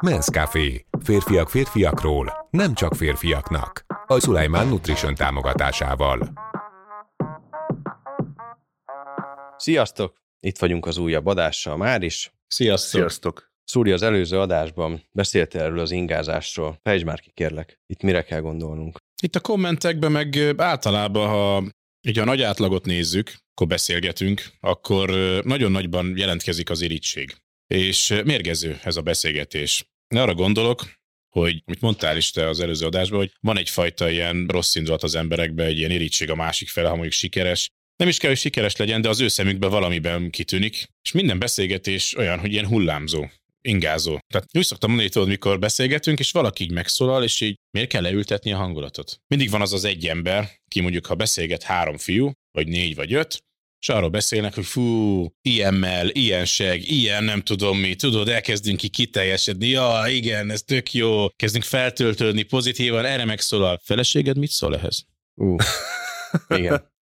Men's Café. Férfiak férfiakról, nem csak férfiaknak. A Sulaiman Nutrition támogatásával. Sziasztok! Itt vagyunk az újabb adással már is. Sziasztok! Sziasztok! Szúri az előző adásban beszélt erről az ingázásról. Fejtsd már ki, kérlek. Itt mire kell gondolnunk? Itt a kommentekben meg általában, ha így a nagy átlagot nézzük, akkor beszélgetünk, akkor nagyon nagyban jelentkezik az irítség. És mérgező ez a beszélgetés. Arra gondolok, hogy, mit mondtál is te az előző adásban, hogy van egyfajta ilyen rossz indulat az emberekben, egy ilyen irítség a másik fele, ha mondjuk sikeres. Nem is kell, hogy sikeres legyen, de az ő szemükben valamiben kitűnik. És minden beszélgetés olyan, hogy ilyen hullámzó ingázó. Tehát úgy szoktam mondani, tudod, mikor beszélgetünk, és valaki így megszólal, és így miért kell leültetni a hangulatot? Mindig van az az egy ember, ki mondjuk, ha beszélget három fiú, vagy négy, vagy öt, és arról beszélnek, hogy fú, ilyen mell, ilyen seg, ilyen nem tudom mi, tudod, elkezdünk ki kiteljesedni, ja, igen, ez tök jó, kezdünk feltöltődni pozitívan, erre megszólal. Feleséged mit szól ehhez? Ú, igen.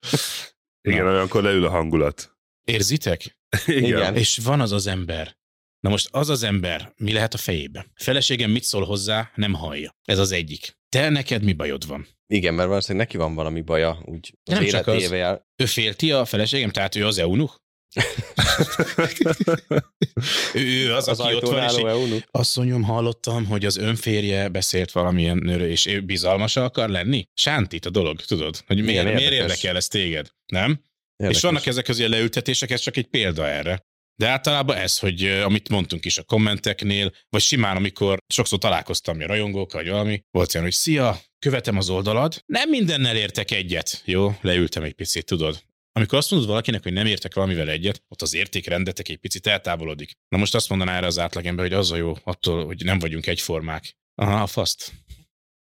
Igen, Na. olyankor leül a hangulat. Érzitek? Igen. Igen. És van az az ember. Na most az az ember, mi lehet a fejében? A feleségem mit szól hozzá, nem hallja. Ez az egyik. Te neked mi bajod van? Igen, mert valószínűleg neki van valami baja, úgy az Nem csak az. életével. Ő félti a feleségem, tehát ő az eunuch? ő, az, Az aki ott van, és eunuch. asszonyom, hallottam, hogy az önférje beszélt valamilyen nőről, és ő bizalmas akar lenni? Sántít a dolog, tudod? Hogy miért, Igen, miért érdekel ez téged? Nem? Érdekes. És vannak ezek az ilyen leültetések, ez csak egy példa erre. De általában ez, hogy amit mondtunk is a kommenteknél, vagy simán, amikor sokszor találkoztam a rajongókkal, vagy valami, volt olyan, hogy szia, követem az oldalad, nem mindennel értek egyet. Jó, leültem egy picit, tudod. Amikor azt mondod valakinek, hogy nem értek valamivel egyet, ott az értékrendetek egy picit eltávolodik. Na most azt mondaná erre az átlagember, hogy az a jó attól, hogy nem vagyunk egyformák. Aha, a faszt.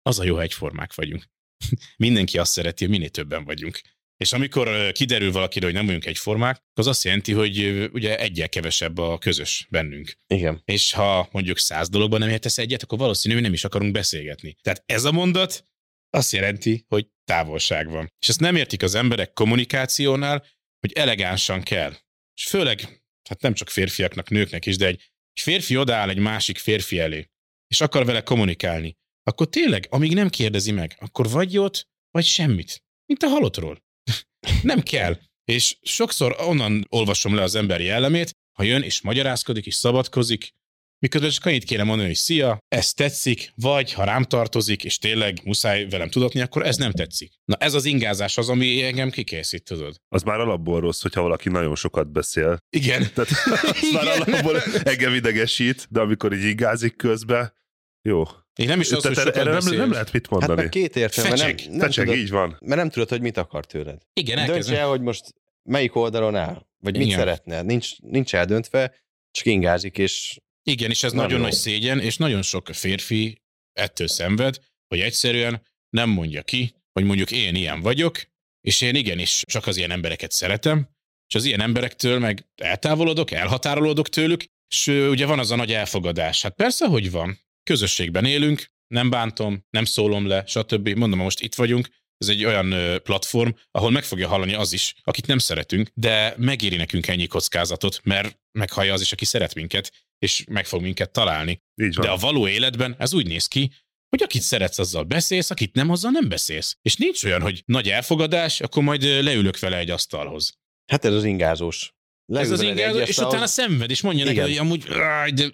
Az a jó, ha egyformák vagyunk. Mindenki azt szereti, hogy minél többen vagyunk. És amikor kiderül valakire, hogy nem vagyunk egyformák, az azt jelenti, hogy ugye egyel kevesebb a közös bennünk. Igen. És ha mondjuk száz dologban nem értesz egyet, akkor valószínű, hogy nem is akarunk beszélgetni. Tehát ez a mondat azt jelenti, hogy távolság van. És ezt nem értik az emberek kommunikációnál, hogy elegánsan kell. És főleg, hát nem csak férfiaknak, nőknek is, de egy, egy férfi odaáll egy másik férfi elé, és akar vele kommunikálni, akkor tényleg, amíg nem kérdezi meg, akkor vagy jót, vagy semmit. Mint a halottról. Nem kell. És sokszor onnan olvasom le az ember jellemét, ha jön és magyarázkodik és szabadkozik, miközben csak annyit kéne mondani, hogy szia, ez tetszik, vagy ha rám tartozik, és tényleg muszáj velem tudatni, akkor ez nem tetszik. Na ez az ingázás az, ami engem kikészít, tudod? Az már alapból rossz, hogyha valaki nagyon sokat beszél. Igen. Tehát az már Igen. alapból engem idegesít, de amikor így igázik közbe, jó. Én nem is az, hogy sokat erre nem, nem lehet mit Hát mondani. meg két értelme, nem, Fecseg. nem, Fecseg, tudod, így van. mert nem tudod, hogy mit akar tőled. Igen, Dönts el, hogy most melyik oldalon áll, vagy mit Igen. szeretne. Nincs, nincs eldöntve, csak ingázik, és Igen, és ez Nem nagyon jó. nagy szégyen, és nagyon sok férfi ettől szenved, hogy egyszerűen nem mondja ki, hogy mondjuk én ilyen vagyok, és én igenis csak az ilyen embereket szeretem, és az ilyen emberektől meg eltávolodok, elhatárolódok tőlük, és ugye van az a nagy elfogadás. Hát persze, hogy van. Közösségben élünk, nem bántom, nem szólom le, stb. Mondom, most itt vagyunk, ez egy olyan platform, ahol meg fogja hallani az is, akit nem szeretünk, de megéri nekünk ennyi kockázatot, mert meghallja az is, aki szeret minket, és meg fog minket találni. Így van. De a való életben ez úgy néz ki, hogy akit szeretsz, azzal beszélsz, akit nem, azzal nem beszélsz. És nincs olyan, hogy nagy elfogadás, akkor majd leülök vele egy asztalhoz. hát ez az ingázós. Ez az egy és asztalhoz, utána szenved, és mondja neki, Igen. hogy amúgy, de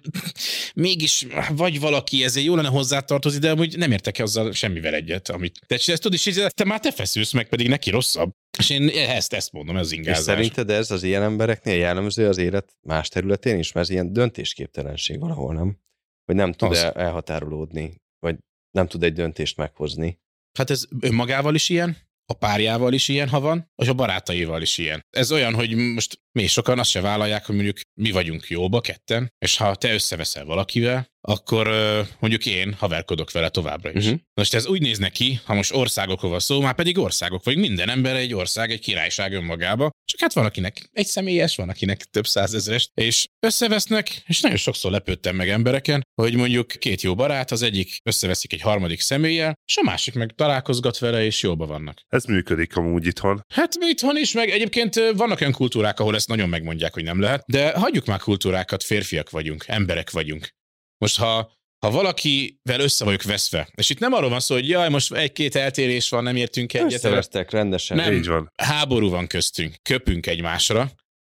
mégis vagy valaki, ezért jó lenne hozzátartozni, de amúgy nem értek azzal semmivel egyet, amit te csinálsz, tudod, és így te már te feszülsz meg, pedig neki rosszabb. És én ezt, ezt mondom, ez az És ingázás. szerinted ez az ilyen embereknél jellemző az élet más területén is, mert ez ilyen döntésképtelenség valahol, nem? Hogy nem tud Az. el, elhatárolódni, vagy nem tud egy döntést meghozni. Hát ez önmagával is ilyen, a párjával is ilyen, ha van, és a barátaival is ilyen. Ez olyan, hogy most mi sokan azt se vállalják, hogy mondjuk mi vagyunk jóba ketten, és ha te összeveszel valakivel, akkor mondjuk én haverkodok vele továbbra is. Uh-huh. Most ez úgy néz neki, ha most országokról van szó, már pedig országok vagyunk, minden ember egy ország, egy királyság önmagába, csak hát van akinek egy személyes, van akinek több százezeres, és összevesznek, és nagyon sokszor lepődtem meg embereken, hogy mondjuk két jó barát, az egyik összeveszik egy harmadik személlyel, és a másik meg találkozgat vele, és jóba vannak. Ez működik amúgy itthon. Hát itthon is, meg egyébként vannak olyan kultúrák, ahol ezt nagyon megmondják, hogy nem lehet, de hagyjuk már kultúrákat, férfiak vagyunk, emberek vagyunk. Most ha ha valakivel össze vagyok veszve, és itt nem arról van szó, hogy jaj, most egy-két eltérés van, nem értünk egyet, Összevesztek rendesen. Nem. Így van. háború van köztünk, köpünk egymásra,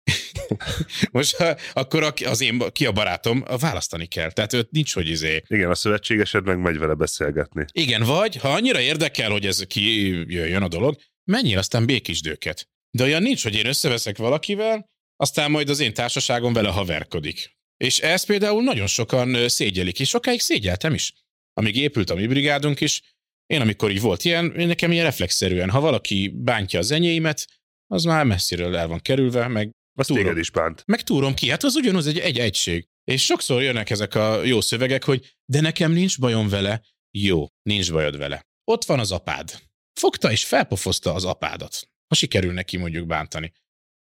most ha, akkor a- az én, ki a barátom, választani kell. Tehát őt nincs, hogy izé. Igen, a szövetségesed meg megy vele beszélgetni. Igen, vagy ha annyira érdekel, hogy ez ki jöjjön a dolog, menjél aztán békisdőket. De olyan nincs, hogy én összeveszek valakivel, aztán majd az én társaságom vele haverkodik. És ezt például nagyon sokan szégyelik, és sokáig szégyeltem is. Amíg épült a mi brigádunk is, én amikor így volt ilyen, én nekem ilyen reflexzerűen, ha valaki bántja az enyéimet, az már messziről el van kerülve, meg Azt Túrom. téged is bánt. meg túrom ki, hát az ugyanaz egy, egy egység. És sokszor jönnek ezek a jó szövegek, hogy de nekem nincs bajom vele. Jó, nincs bajod vele. Ott van az apád. Fogta és felpofozta az apádat. Ha sikerül neki mondjuk bántani.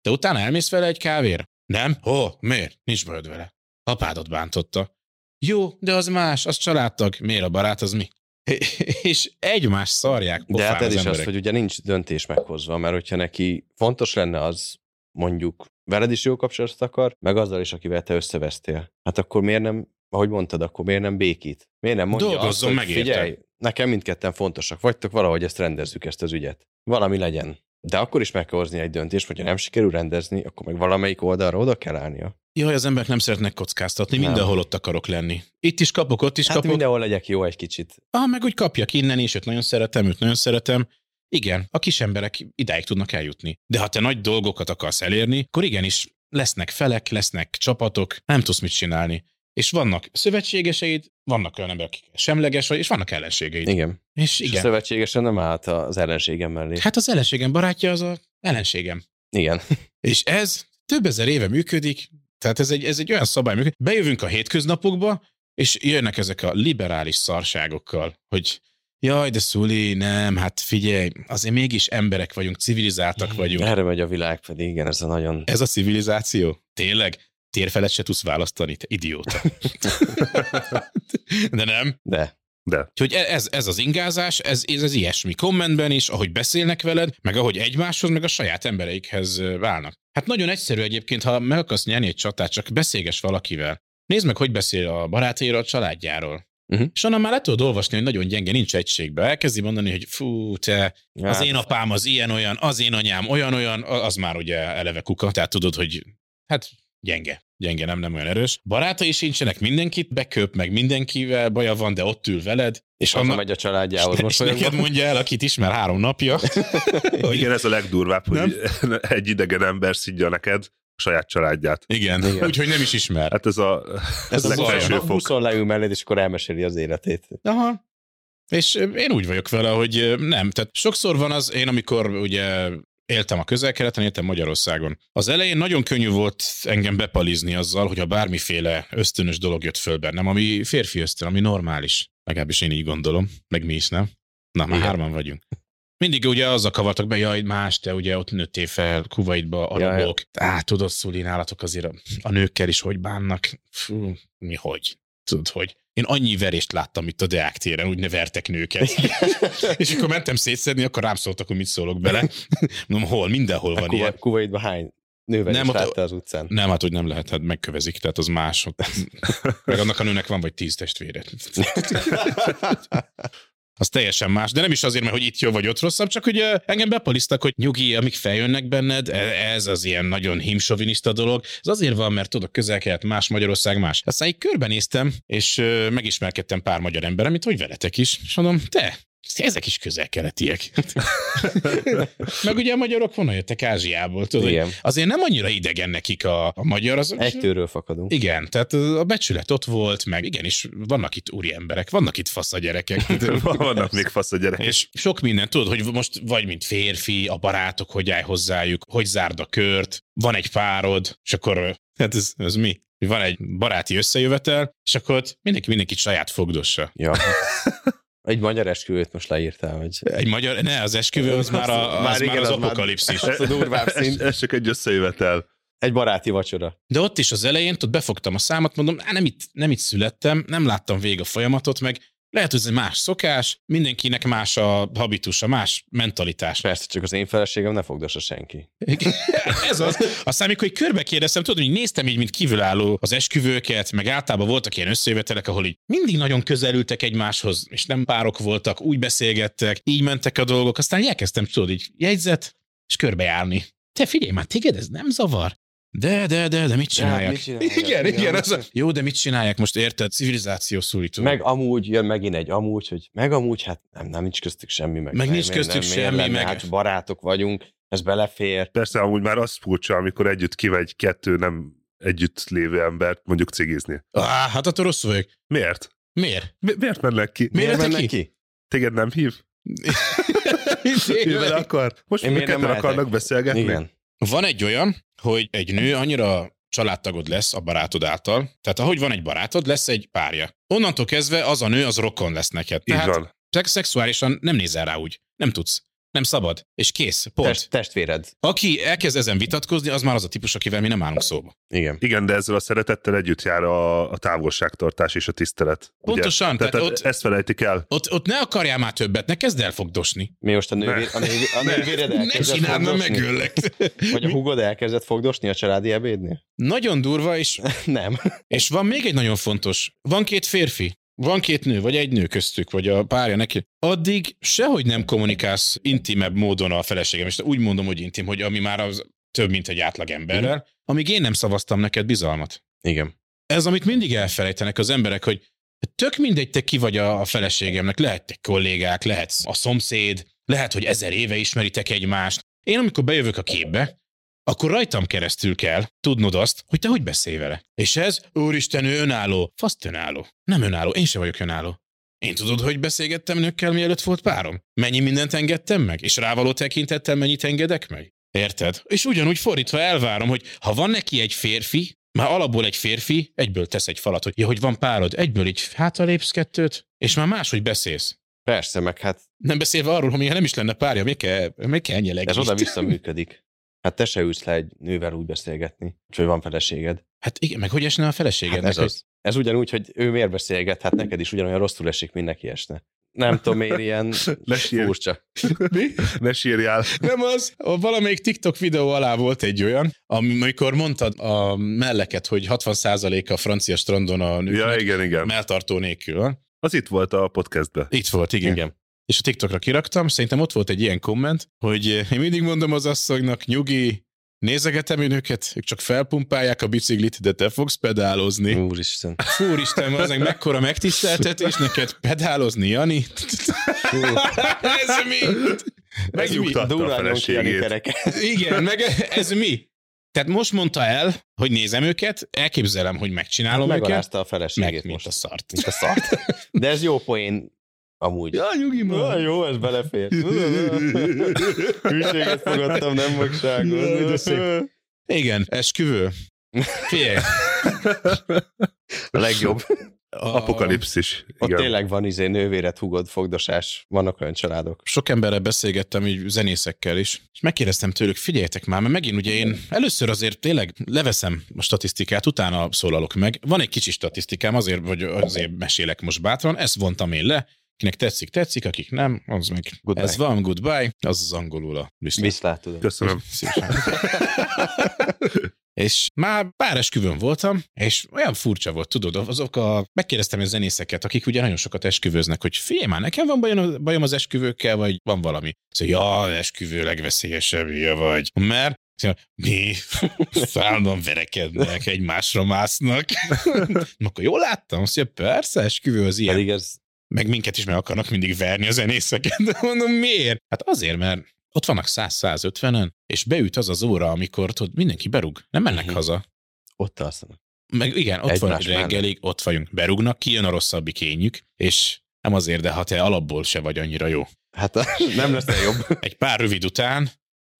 De utána elmész vele egy kávéra? Nem? Ó, miért? Nincs bajod vele. Apádat bántotta. Jó, de az más, az családtag. Miért a barát, az mi? És egymás szarják De hát ez az is az, emberek. hogy ugye nincs döntés meghozva, mert hogyha neki fontos lenne az, mondjuk veled is jó kapcsolatot akar, meg azzal is, akivel te összevesztél. Hát akkor miért nem, ahogy mondtad, akkor miért nem békít? Miért nem mondja Dolgozzon azt, meg érte. figyelj, nekem mindketten fontosak vagytok, valahogy ezt rendezzük, ezt az ügyet. Valami legyen. De akkor is meg kell hozni egy döntést, hogyha nem sikerül rendezni, akkor meg valamelyik oldalra oda kell állnia. Jaj, az emberek nem szeretnek kockáztatni, Nem. mindenhol ott akarok lenni. Itt is kapok, ott is Hát kapok. mindenhol legyek jó egy kicsit. Ah, meg úgy kapjak innen is, őt nagyon szeretem, őt nagyon szeretem. Igen, a kis emberek idáig tudnak eljutni. De ha te nagy dolgokat akarsz elérni, akkor igenis lesznek felek, lesznek csapatok, nem tudsz mit csinálni. És vannak szövetségeseid, vannak olyan emberek, akik semleges vagy, és vannak ellenségeid. Igen. És És igen. szövetségesen nem állt az ellenségem mellé. Hát az ellenségem barátja az a ellenségem. Igen. És ez több ezer éve működik, tehát ez egy, ez egy olyan szabály működik. Bejövünk a hétköznapokba, és jönnek ezek a liberális szarságokkal, hogy jaj, de Szuli, nem, hát figyelj, azért mégis emberek vagyunk, civilizáltak vagyunk. Erre megy a világ pedig, igen, ez a nagyon... Ez a civilizáció? Tényleg? Térfelet se tudsz választani, te idióta. De nem. De. De. Úgyhogy e- ez, ez az ingázás, ez, ez, ez ilyesmi. Kommentben is, ahogy beszélnek veled, meg ahogy egymáshoz, meg a saját embereikhez válnak. Hát nagyon egyszerű egyébként, ha meg akarsz nyerni egy csatát, csak beszélges valakivel. Nézd meg, hogy beszél a barátairól, a családjáról. Uh-huh. És onnan már le tudod olvasni, hogy nagyon gyenge, nincs egységbe. Elkezdi mondani, hogy fú, te, Ja, az én apám az ilyen-olyan, az én anyám olyan-olyan, az már ugye eleve kuka, tehát tudod, hogy hát gyenge. Gyenge, nem, nem olyan erős. Barátai sincsenek, mindenkit beköp, meg mindenkivel baja van, de ott ül veled. és annak- haza megy a családjához. és Most neked mondja el, akit ismer három napja. Igen, ez a legdurvább, hogy egy idegen ember szidja neked a saját családját. Igen, Igen. Úgyhogy nem is ismer. Hát ez a, ez a legfelső a fok. buszon leül melléd, és akkor elmeséli az életét. Aha. És én úgy vagyok vele, hogy nem. Tehát sokszor van az, én amikor ugye éltem a közel-keleten, éltem Magyarországon. Az elején nagyon könnyű volt engem bepalizni azzal, hogyha bármiféle ösztönös dolog jött föl bennem, ami férfi ösztön, ami normális. Legalábbis én így gondolom, meg mi is, nem? Na, már Igen. hárman vagyunk. Mindig ugye azzal kavartak be, jaj, más, te ugye ott nőttél fel ja. arabok. Á, tudod, Szuli, nálatok azért a, a nőkkel is hogy bánnak. Fú, mi hogy? Tudod, hogy? Én annyi verést láttam itt a Deák téren, úgy ne vertek nőket. és akkor mentem szétszedni, akkor rám szóltak, hogy mit szólok bele. Mondom, hol? Mindenhol van ilyen. Kuva- Kuwaitban hány nővel Nem, is látta az utcán? Nem, hát hogy nem lehet, hát megkövezik, tehát az más. Ott- Meg annak a nőnek van vagy tíz testvére. Az teljesen más, de nem is azért, mert hogy itt jó vagy ott rosszabb, csak hogy engem bepalisztak, hogy nyugi, amik feljönnek benned, e- ez az ilyen nagyon himsoviniszta dolog. Ez azért van, mert tudok közel más, Magyarország más. Aztán így körbenéztem, és megismerkedtem pár magyar emberem, mint hogy veletek is, és mondom, te, ezek is közel-keletiek. Meg ugye a magyarok honnan jöttek Ázsiából, tudod? Igen. Azért nem annyira idegen nekik a, a magyar. Az, Egy tőről fakadunk. igen, tehát a becsület ott volt, meg igenis vannak itt úri emberek, vannak itt fasz a gyerekek. vannak még fasz a gyerek. És sok minden, tudod, hogy most vagy mint férfi, a barátok, hogy állj hozzájuk, hogy zárd a kört, van egy párod, és akkor, hát ez, ez mi? Van egy baráti összejövetel, és akkor ott mindenki mindenkit saját fogdossa. Ja. Egy magyar esküvőt most leírtál, hogy... Egy magyar, ne, az esküvő az már, a, az, már, igen, az az már- apokalipszis. Az a durvább ez, szint. ez csak egy összejövetel. Egy baráti vacsora. De ott is az elején, ott befogtam a számat, mondom, á, nem itt, nem itt születtem, nem láttam végig a folyamatot, meg Lehet, hogy ez egy más szokás, mindenkinek más a habitusa, más mentalitás. Persze, csak az én feleségem ne fogdossa senki. Ez az. Aztán, amikor körbe kérdeztem, tudod, hogy néztem így, mint kívülálló az esküvőket, meg általában voltak ilyen összejövetelek, ahol így mindig nagyon közelültek egymáshoz, és nem párok voltak, úgy beszélgettek, így mentek a dolgok. Aztán elkezdtem, tudod, így jegyzet, és körbejárni. Te figyelj már, téged ez nem zavar? De, de, de, de mit csinálják? mit csinálják? Igen, Igen. igen. Az a... Jó, de mit csinálják most, érted? Civilizáció szúrító. Meg amúgy jön megint egy amúgy, hogy meg amúgy, hát nem, nem nincs köztük semmi. Meg, Meg nincs miért köztük nem, miért semmi, lenne? meg- Hát barátok vagyunk, ez belefér. Persze, amúgy már az furcsa, amikor együtt kivegy kettő nem együtt lévő embert mondjuk cigizni. Á, hát attól rosszul vagyok. Miért? Miért? Mi- miért mennek ki? Miért mennek mennek ki? Téged nem hív? Vele akar? Most miért nem ketten akarnak beszélgetni? Igen. Van egy olyan, hogy egy nő annyira családtagod lesz a barátod által, tehát ahogy van egy barátod, lesz egy párja. Onnantól kezdve az a nő, az rokon lesz neked. Így Tehát van. szex- szexuálisan nem nézel rá úgy. Nem tudsz. Nem szabad. És kész. Pont. Test, testvéred. Aki elkezd ezen vitatkozni, az már az a típus, akivel mi nem állunk szóba. Igen. Igen, de ezzel a szeretettel együtt jár a, a távolságtartás és a tisztelet. ugye? Pontosan, Tehát, tehát tehát ott- ezt felejtik el. Ott, ott ne akarjál már többet, ne kezd el fogdosni. Mi most a, nővér, a, nővér, a nővéred Ne elkezdett mert fogdosni? megöllek. Vagy a hugod elkezdett fogdosni a családi ebédnél? Nagyon durva, és, Nem. és van még egy nagyon fontos. Van két férfi, van két nő, vagy egy nő köztük, vagy a párja neki. Addig sehogy nem kommunikálsz intimebb módon a feleségem, és úgy mondom, hogy intim, hogy ami már az több, mint egy átlag emberrel, amíg én nem szavaztam neked bizalmat. Igen. Ez, amit mindig elfelejtenek az emberek, hogy tök mindegy, te ki vagy a a feleségemnek, lehet te kollégák, lehetsz a szomszéd, lehet, hogy ezer éve ismeritek egymást. Én, amikor bejövök a képbe, akkor rajtam keresztül kell tudnod azt, hogy te hogy beszélj vele. És ez, úristen, ő önálló. Faszt önálló. Nem önálló, én sem vagyok önálló. Én tudod, hogy beszélgettem nőkkel, mielőtt volt párom? Mennyi mindent engedtem meg? És rávaló tekintettel mennyit engedek meg? Érted? És ugyanúgy fordítva elvárom, hogy ha van neki egy férfi, már alapból egy férfi egyből tesz egy falat, hogy ja, hogy van párod, egyből így hátalépsz kettőt, és már máshogy beszélsz. Persze, meg hát Nem beszélve arról, hogy nem is lenne párja, mi kell, mi kell ennyi ez oda-vissza működik. Hát te se ülsz le egy nővel úgy beszélgetni, hogy van feleséged. Hát igen, meg hogy esne a Hát feleségednek? ez, az. ez ugyanúgy, hogy ő miért beszélget, hát neked is ugyanolyan rosszul esik, mint neki esne. Nem tudom, miért ilyen Ne sírj, furcsa. Mi? ne sírjál. Nem az, valamelyik TikTok videó alá volt egy olyan, amikor mondtad a melleket, hogy 60% a francia strandon a Ja, nőknek igen, igen. melltartó nélkül. Az itt volt a podcastben. Itt volt, igen. igen. És a TikTokra kiraktam, szerintem ott volt egy ilyen komment, hogy eh, én mindig mondom az asszonynak, nyugi, nézegetem én őket, ők csak felpumpálják a biciklit, de te fogsz pedálozni. Úristen. Úristen, az meg mekkora megtiszteltetés neked pedálozni, Jani? ez mi? Meg mi? A feleségét. Igen, meg ez mi? Tehát most mondta el, hogy nézem őket, elképzelem, hogy megcsinálom őket, Megalázta a feleségét meg mint most. a szart. Mint a szart. De ez jó poén amúgy. Ja, nyugi Na, jó, ez belefér. Hűséget fogadtam, nem magságot. Jaj, de szép. Igen, esküvő. Figyelj. A legjobb. A, Apokalipszis. Ott Igen. tényleg van izé nővéret, hugod, fogdosás. Vannak olyan családok. Sok emberrel beszélgettem, így zenészekkel is, és megkérdeztem tőlük, figyeljetek már, mert megint ugye én először azért tényleg leveszem a statisztikát, utána szólalok meg. Van egy kicsi statisztikám, azért, vagy azért mesélek most bátran, ezt vontam én le, kinek tetszik, tetszik, akik nem, az meg Goodbye. ez van, goodbye, az az angolul a viszlát. Viszlát, tudom. Köszönöm. Szívesen. és már pár esküvőn voltam, és olyan furcsa volt, tudod, azok a... Megkérdeztem a zenészeket, akik ugye nagyon sokat esküvőznek, hogy figyelj már, nekem van bajom, bajom az esküvőkkel, vagy van valami. Szóval, ja, esküvő legveszélyesebb, ja vagy. Mert Szóval, mi? Szállandóan verekednek, egymásra másznak. Akkor jól láttam? Azt mondja, persze, esküvő az ilyen. Pedig ez Meg minket is meg akarnak mindig verni a zenészeket. De mondom, miért? Hát azért, mert ott vannak 100-150-en, és beüt az az óra, amikor tudod, mindenki berúg. Nem mennek Mhm. haza. ott alszanak. Meg igen, ott van Egymás reggelig, ott vagyunk, berúgnak, kijön a rosszabbik kényük, és nem azért, de ha te alapból se vagy annyira jó. Hát nem lesz jobb. Egy pár rövid után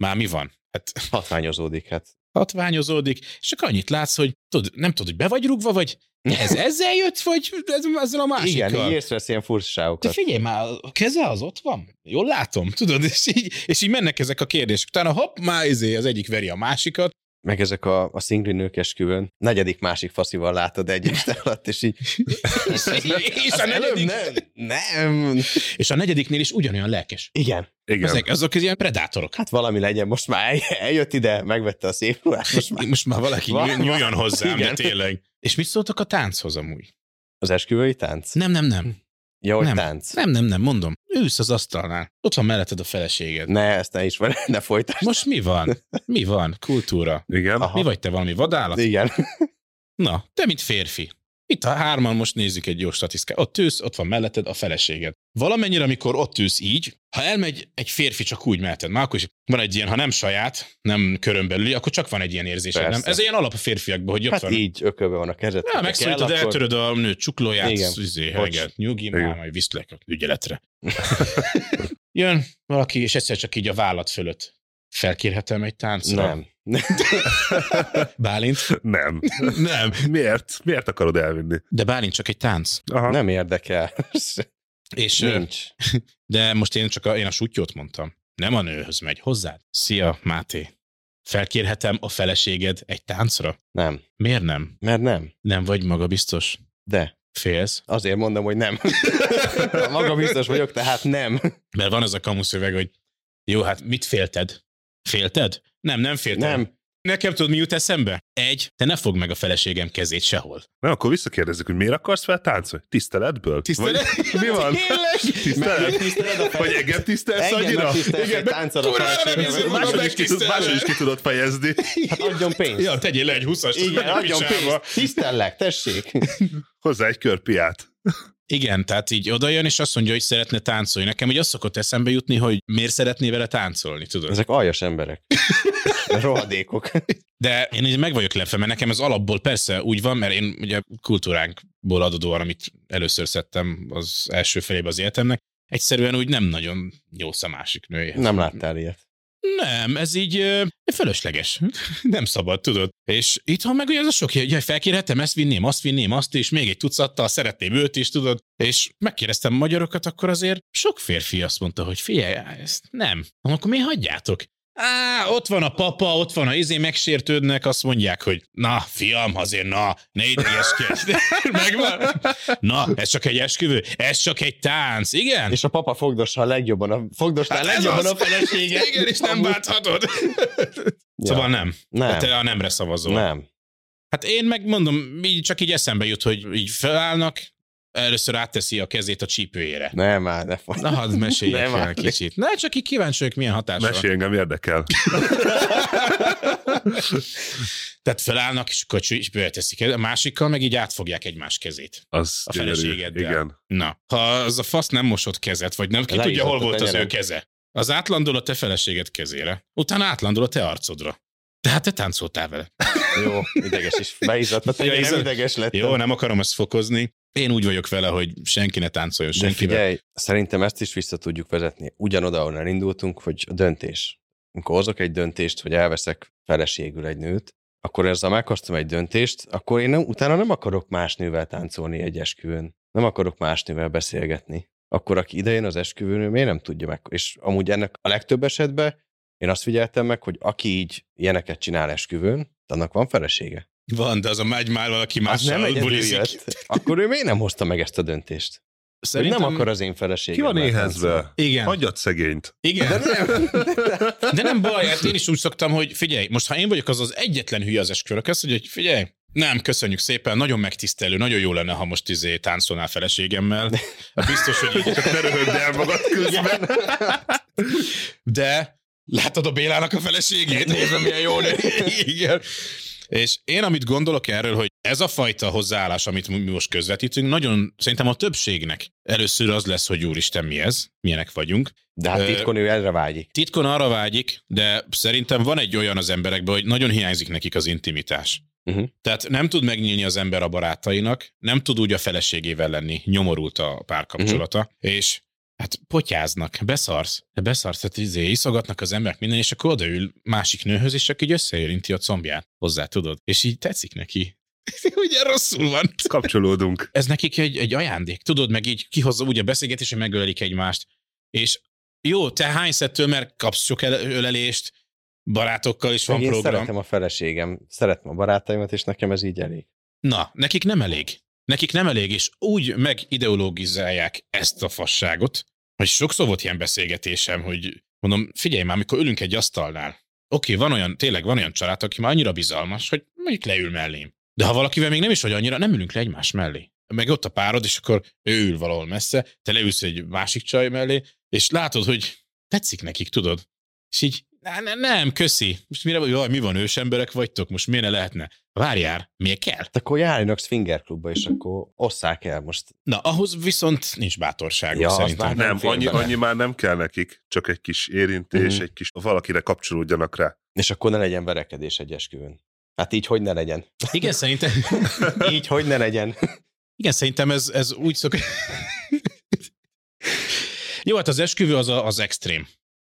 már mi van? Hát Hatványozódik, hát. Hatványozódik, és csak annyit látsz, hogy tudod, nem tudod, hogy be vagy rúgva, vagy ez ezzel jött, vagy ez, ezzel a másikkal. Igen, így észrevesz ilyen furcsaságokat. figyelj már, a keze az ott van? Jól látom, tudod? És így, és így mennek ezek a kérdések. Utána hopp, már izé, az egyik veri a másikat. Meg ezek a, a szingli nők esküvőn, negyedik másik faszival látod egy este alatt, és így... És a negyedik, Nem, nem. és a negyediknél is ugyanolyan lelkes. Igen. Igen. Ezek, azok az ilyen predátorok. Hát valami legyen, most már el, eljött ide, megvette a szép ruhát, most már Most már valaki nyúl- nyúljon hozzám, de Igen. tényleg. És mit szóltak a tánchoz amúgy? az esküvői tánc? Nem, nem, nem. Ja, hogy nem. tánc. Nem, nem, nem, mondom. Ülsz az asztalnál. Ott van melletted a feleséged. Ne, ezt ne is, ne folytasd. Most mi van? Mi van? Kultúra. Igen. Aha. Mi vagy te valami vadállat? Igen. Na, te mint férfi. Itt a hárman most nézzük egy jó statisztikát. Ott ülsz, ott van melletted a feleséged. Valamennyire, amikor ott ülsz így, ha elmegy egy férfi csak úgy melletted, már akkor is van egy ilyen, ha nem saját, nem körön belüli, akkor csak van egy ilyen érzésed. Nem? Ez ilyen alap a férfiakban, hogy ott Hát van. így ökölbe van a kezed. Ja, megszólítod, akkor- eltöröd a nő csuklóját, Igen. izé, heget, nyugi, már majd viszlek a ügyeletre. Jön valaki, és egyszer csak így a vállat fölött. Felkérhetem egy táncra? Nem. Bálint? Nem. Nem. Miért? Miért akarod elvinni? De Bálint csak egy tánc. Aha. Nem érdekel. És, Nincs. de most én csak a, én a sutyót mondtam. Nem a nőhöz megy, hozzád. Szia, Máté. Felkérhetem a feleséged egy táncra? Nem. Miért nem? Mert nem. Nem vagy maga biztos? De. Félsz? Azért mondom, hogy nem. Maga biztos vagyok, tehát nem. Mert van ez a kamuszöveg, hogy jó, hát mit félted? Félted? Nem, nem féltem. Nem. Nekem tudod, mi jut eszembe? Egy, te ne fogd meg a feleségem kezét sehol. Na, akkor visszakérdezzük, hogy miért akarsz fel táncolni? Tiszteletből? Tisztelet? Vagy, mi van? Tényleg? Tisztelet? Tiszteled a Vagy engem tisztelsz Engem annyira? Igen, hiszem, Máshogy is, ki tud, máshogy is ki tudod fejezni. Hát adjon pénzt. Ja, tegyél le egy 20-as. Igen, adjon pénzt. Tisztellek, tessék. Hozzá egy körpiát. Igen, tehát így odajön, és azt mondja, hogy szeretne táncolni. Nekem úgy azt szokott eszembe jutni, hogy miért szeretné vele táncolni, tudod? Ezek aljas emberek. Rohadékok. De én így meg vagyok lepve, mert nekem ez alapból persze úgy van, mert én ugye kultúránkból adódóan, amit először szedtem az első felébe az életemnek, egyszerűen úgy nem nagyon jó a másik nője. Nem láttál ilyet. Nem, ez így ö, fölösleges. nem szabad, tudod. És itthon meg ugye az a sok, hogy felkérhetem, ezt vinném, azt vinném, azt is, még egy tucattal, szeretném őt is, tudod. És megkérdeztem magyarokat, akkor azért sok férfi azt mondta, hogy figyelj, ezt nem. Akkor mi hagyjátok? Á, ott van a papa, ott van a izé, megsértődnek, azt mondják, hogy na, fiam, azért na, ne idegeskedj. Megvan? Na, ez csak egy esküvő, ez csak egy tánc, igen? És a papa fogdossa a legjobban, a fogdosnál Hát hát legjobban az. a felesége. Igen, és nem bánthatod. Ja. Szóval nem. Nem. Te a nemre szavazol. Nem. Hát én meg mondom, így csak így eszembe jut, hogy így felállnak, először átteszi a kezét a csípőjére. Nem, már ne fog. Na, hadd meséljek Nem el áll. kicsit. Na, csak így kíváncsi vagyok, milyen hatása. Mesélj, engem érdekel. Tehát felállnak, és akkor csípőre teszik. A másikkal meg így átfogják egymás kezét. Az A feleségeddel. Igen. Na, ha az a fasz nem mosott kezet, vagy nem, ki Le is tudja, hol volt az ő keze. Az átlandol a te feleséged kezére, utána átlandol a te arcodra. Tehát te táncoltál vele. Jó, ideges is. Beizzadt, ja, izzadt. ideges lettem. Jó, nem akarom ezt fokozni. Én úgy vagyok vele, hogy senki ne táncoljon De senkivel. figyelj, szerintem ezt is vissza tudjuk vezetni. Ugyanoda, ahol elindultunk, hogy a döntés. Amikor hozok egy döntést, hogy elveszek feleségül egy nőt, akkor ezzel meghoztam egy döntést, akkor én nem, utána nem akarok más nővel táncolni egy esküvőn. Nem akarok más nővel beszélgetni. Akkor aki idejön az esküvőn, miért nem tudja meg? És amúgy ennek a legtöbb esetben én azt figyeltem meg, hogy aki így ilyeneket csinál esküvőn, annak van felesége. Van, de az a megy már valaki nem mással egyedül bulizik. jött. Akkor ő miért nem hozta meg ezt a döntést? Szerintem... Hogy nem akar az én feleségem. Ki van éhezve? Igen. Hagyjad szegényt. Igen. De nem. De nem baj, hát én is úgy szoktam, hogy figyelj, most ha én vagyok az az egyetlen hülye az mondja, hogy figyelj, nem, köszönjük szépen, nagyon megtisztelő, nagyon jó lenne, ha most izé táncolnál feleségemmel. Biztos, hogy így. Csak ne röhögd el magad közben. De látod a Bélának a feleségét? Nézd, milyen jó nő. Igen. És én, amit gondolok erről, hogy ez a fajta hozzáállás, amit mi most közvetítünk, nagyon szerintem a többségnek először az lesz, hogy úristen, mi ez, milyenek vagyunk. De hát titkon ő erre vágyik. Titkon arra vágyik, de szerintem van egy olyan az emberekben, hogy nagyon hiányzik nekik az intimitás. Uh-huh. Tehát nem tud megnyílni az ember a barátainak, nem tud úgy a feleségével lenni, nyomorult a párkapcsolata, uh-huh. és hát potyáznak, beszarsz, beszarsz, tehát izé, iszogatnak az emberek minden, és akkor odaül másik nőhöz, és csak így összeérinti a combját hozzá, tudod? És így tetszik neki. Ugye rosszul van. Kapcsolódunk. Ez nekik egy, egy ajándék, tudod, meg így kihozza úgy a beszélgetés, hogy megölelik egymást. És jó, te hány szettől, mert kapsz sok el- ölelést, barátokkal is van én program. szeretem a feleségem, szeretem a barátaimat, és nekem ez így elég. Na, nekik nem elég. Nekik nem elég, és úgy megideologizálják ezt a fasságot, hogy sokszor volt ilyen beszélgetésem, hogy mondom, figyelj már, amikor ülünk egy asztalnál, oké, van olyan, tényleg van olyan család, aki már annyira bizalmas, hogy mondjuk leül mellém. De ha valakivel még nem is vagy annyira, nem ülünk le egymás mellé. Meg ott a párod, és akkor ő ül valahol messze, te leülsz egy másik csaj mellé, és látod, hogy tetszik nekik, tudod? És így, ne, ne, nem, köszi. Most mire, jaj, mi van, ősemberek vagytok, most miért ne lehetne? Várjál, miért kell? Hát akkor járjanak Swinger klubba, és akkor osszák el most. Na, ahhoz viszont nincs bátorságuk Ja, szerintem. már Nem, fér annyi, annyi már nem kell nekik, csak egy kis érintés, Mhm. egy kis valakire kapcsolódjanak rá. És akkor ne legyen verekedés egy esküvőn. Hát így hogy ne legyen. Igen, szerintem, Így hogy ne legyen. igen, szerintem ez, ez úgy szok... Jó, hát az esküvő az a, az extrém.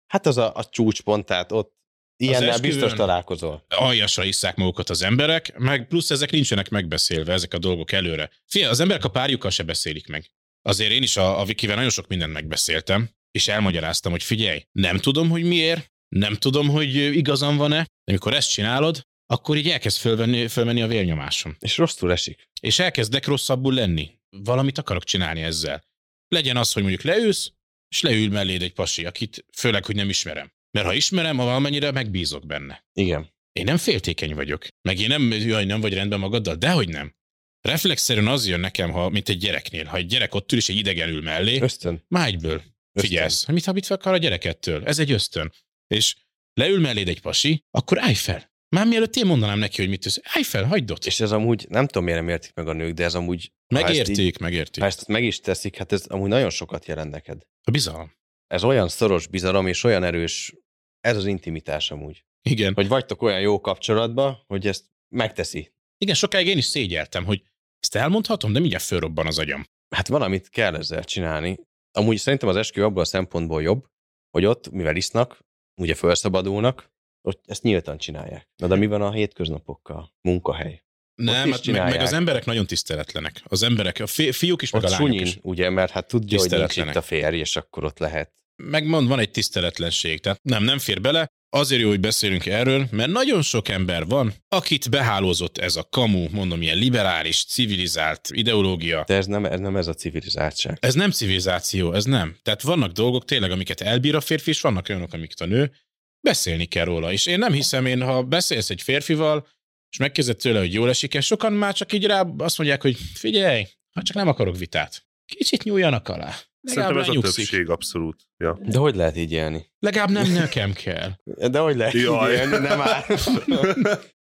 Hát az a, a csúcspont, tehát ott ilyennel biztos találkozol. Aljasra isszák magukat az emberek, meg plusz ezek nincsenek megbeszélve, ezek a dolgok előre. Fia, az emberek a párjukkal se beszélik meg. Azért én is a, a Vikivel nagyon sok mindent megbeszéltem, és elmagyaráztam, hogy figyelj, nem tudom, hogy miért, nem tudom, hogy igazam van-e, de amikor ezt csinálod, akkor így elkezd fölvenni, fölmenni a vérnyomásom. És rosszul esik. és elkezdek rosszabbul lenni. Valamit akarok csinálni ezzel. Legyen az, hogy mondjuk leülsz, és leül melléd egy pasi, akit főleg, hogy nem ismerem. Mert ha ismerem, ha valamennyire megbízok benne. Igen. Én nem féltékeny vagyok. Meg én nem, jaj, nem vagy rendben magaddal, dehogy nem. Reflexzerűen az jön nekem, ha, mint egy gyereknél. Ha egy gyerek ott ül, és egy idegen ül mellé, Ösztön. már egyből figyelsz, mit, mit akar a gyerekettől. Ez egy ösztön. És leül melléd egy pasi, akkor állj fel. Már mielőtt én mondanám neki, hogy mit tesz, állj fel, hagyd ott. És ez amúgy, nem tudom miért nem értik meg a nők, de ez amúgy, ezt, így, megérték. ha ezt meg is teszik, hát ez amúgy nagyon sokat jelent neked. A bizalom. Ez olyan szoros bizalom, és olyan erős, ez az intimitás amúgy. Igen. Hogy vagytok olyan jó kapcsolatban, hogy ezt megteszi. Igen, sokáig én is szégyeltem, hogy ezt elmondhatom, de mindjárt fölrobban az agyam. Hát valamit kell ezzel csinálni. Amúgy szerintem az eskü abból a szempontból jobb, hogy ott, mivel isznak, ugye felszabadulnak, ott ezt nyíltan csinálják. Na de mi van a hétköznapokkal? Munkahely. Nem, hát meg, meg az emberek nagyon tiszteletlenek. Az emberek, a fi, fiúk is, meg Ott a lányok sunyin, is. ugye, mert hát tudja, hogy nincs itt a férj, és akkor ott lehet. Megmond, van egy tiszteletlenség. Tehát nem, nem fér bele. Azért jó, hogy beszélünk erről, mert nagyon sok ember van, akit behálózott ez a kamu, mondom, ilyen liberális, civilizált ideológia. De ez nem ez, nem ez a civilizáltság. Ez nem civilizáció, ez nem. Tehát vannak dolgok tényleg, amiket elbír a férfi, és vannak olyanok, amiket a nő. Beszélni kell róla. És én nem hiszem, én ha beszélsz egy férfival, és megkérdezed tőle, hogy jól esik-e, sokan már csak így rá azt mondják, hogy figyelj, ha csak nem akarok vitát. Kicsit nyúljanak alá. Legalább Szerintem ez a lenyugszik. többség abszolút. Ja. De hogy lehet így élni? Legalább nem nekem kell. De hogy lehet Jaj. így élni? Nem áll.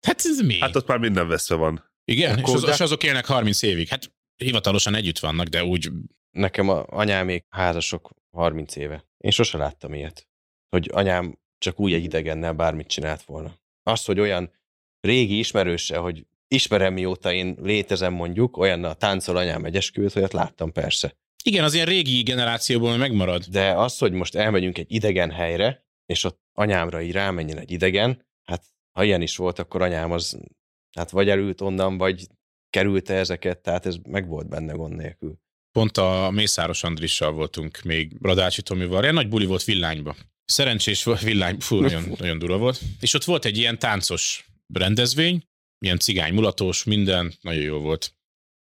Hát ez mi? Hát ott már minden veszve van. Igen, és, Akkor az, de- és azok élnek 30 évig. Hát hivatalosan együtt vannak, de úgy Nekem a anyámék házasok 30 éve. Én sose láttam ilyet. Hogy anyám csak úgy egy idegennel bármit csinált volna. Az, hogy olyan régi ismerőse, hogy ismerem mióta én létezem mondjuk, olyan táncol anyám egy esküvőt, hogy láttam persze. Igen, az ilyen régi generációból megmarad. De az, hogy most elmegyünk egy idegen helyre, és ott anyámra így rámenjen egy idegen, hát ha ilyen is volt, akkor anyám az hát vagy elült onnan, vagy kerülte ezeket, tehát ez meg volt benne gond nélkül. Pont a Mészáros Andrissal voltunk még Radácsi Tomival. Ilyen nagy buli volt villányba. Szerencsés villány, fú, nagyon, nagyon dura volt. És ott volt egy ilyen táncos rendezvény, ilyen cigány mulatós, minden, nagyon jó volt.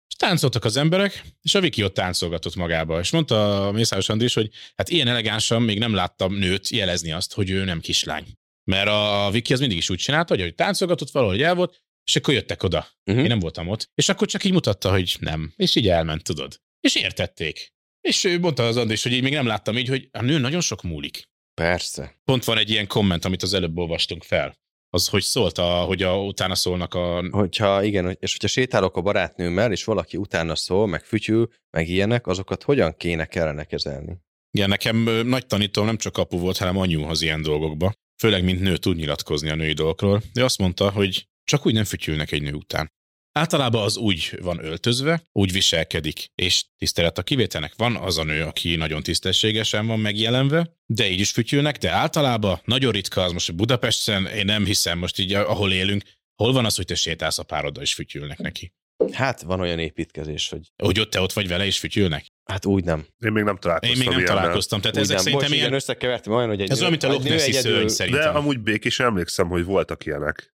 És táncoltak az emberek, és a Viki ott táncolgatott magába. És mondta a Mészáros Andris, hogy hát ilyen elegánsan még nem láttam nőt jelezni azt, hogy ő nem kislány. Mert a Viki az mindig is úgy csinálta, hogy táncolgatott valahol, hogy el volt, és akkor jöttek oda. Uh-huh. Én nem voltam ott. És akkor csak így mutatta, hogy nem. És így elment, tudod. És értették. És ő mondta az Andris, hogy így még nem láttam így, hogy a nő nagyon sok múlik. Persze. Pont van egy ilyen komment, amit az előbb olvastunk fel. Az, hogy szólt, a, hogy a, utána szólnak a... Hogyha igen, és hogyha sétálok a barátnőmmel, és valaki utána szól, meg fütyül, meg ilyenek, azokat hogyan kéne kellene kezelni? Igen, nekem nagy tanító nem csak apu volt, hanem anyu az ilyen dolgokba. Főleg, mint nő tud nyilatkozni a női dolgokról. De azt mondta, hogy csak úgy nem fütyülnek egy nő után. Általában az úgy van öltözve, úgy viselkedik, és tisztelet a kivételnek van az a nő, aki nagyon tisztességesen van megjelenve, de így is fütyülnek, de általában nagyon ritka az most Budapesten, én nem hiszem most így, ahol élünk, hol van az, hogy te sétálsz a pároddal és fütyülnek neki. Hát van olyan építkezés, hogy Hogy ott te ott vagy vele és fütyülnek? Hát úgy nem. Én még nem találkoztam Én még nem találkoztam. Tehát úgy ezek nem. szerintem Bocs, igen, ilyen... összekevertem olyan, hogy egy Ez olyan, mint a egy Loch Nessi egyedül- szörny De szerintem. amúgy békés emlékszem, hogy voltak ilyenek.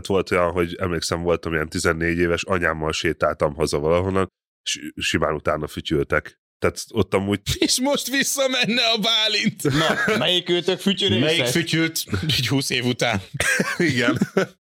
Tehát volt olyan, hogy emlékszem, voltam ilyen 14 éves, anyámmal sétáltam haza valahonnan, és simán utána fütyültek. Tehát ott amúgy És most visszamenne a Bálint. Na, melyik őtök fütyörészes? Melyik fütyült egy 20 év után? igen.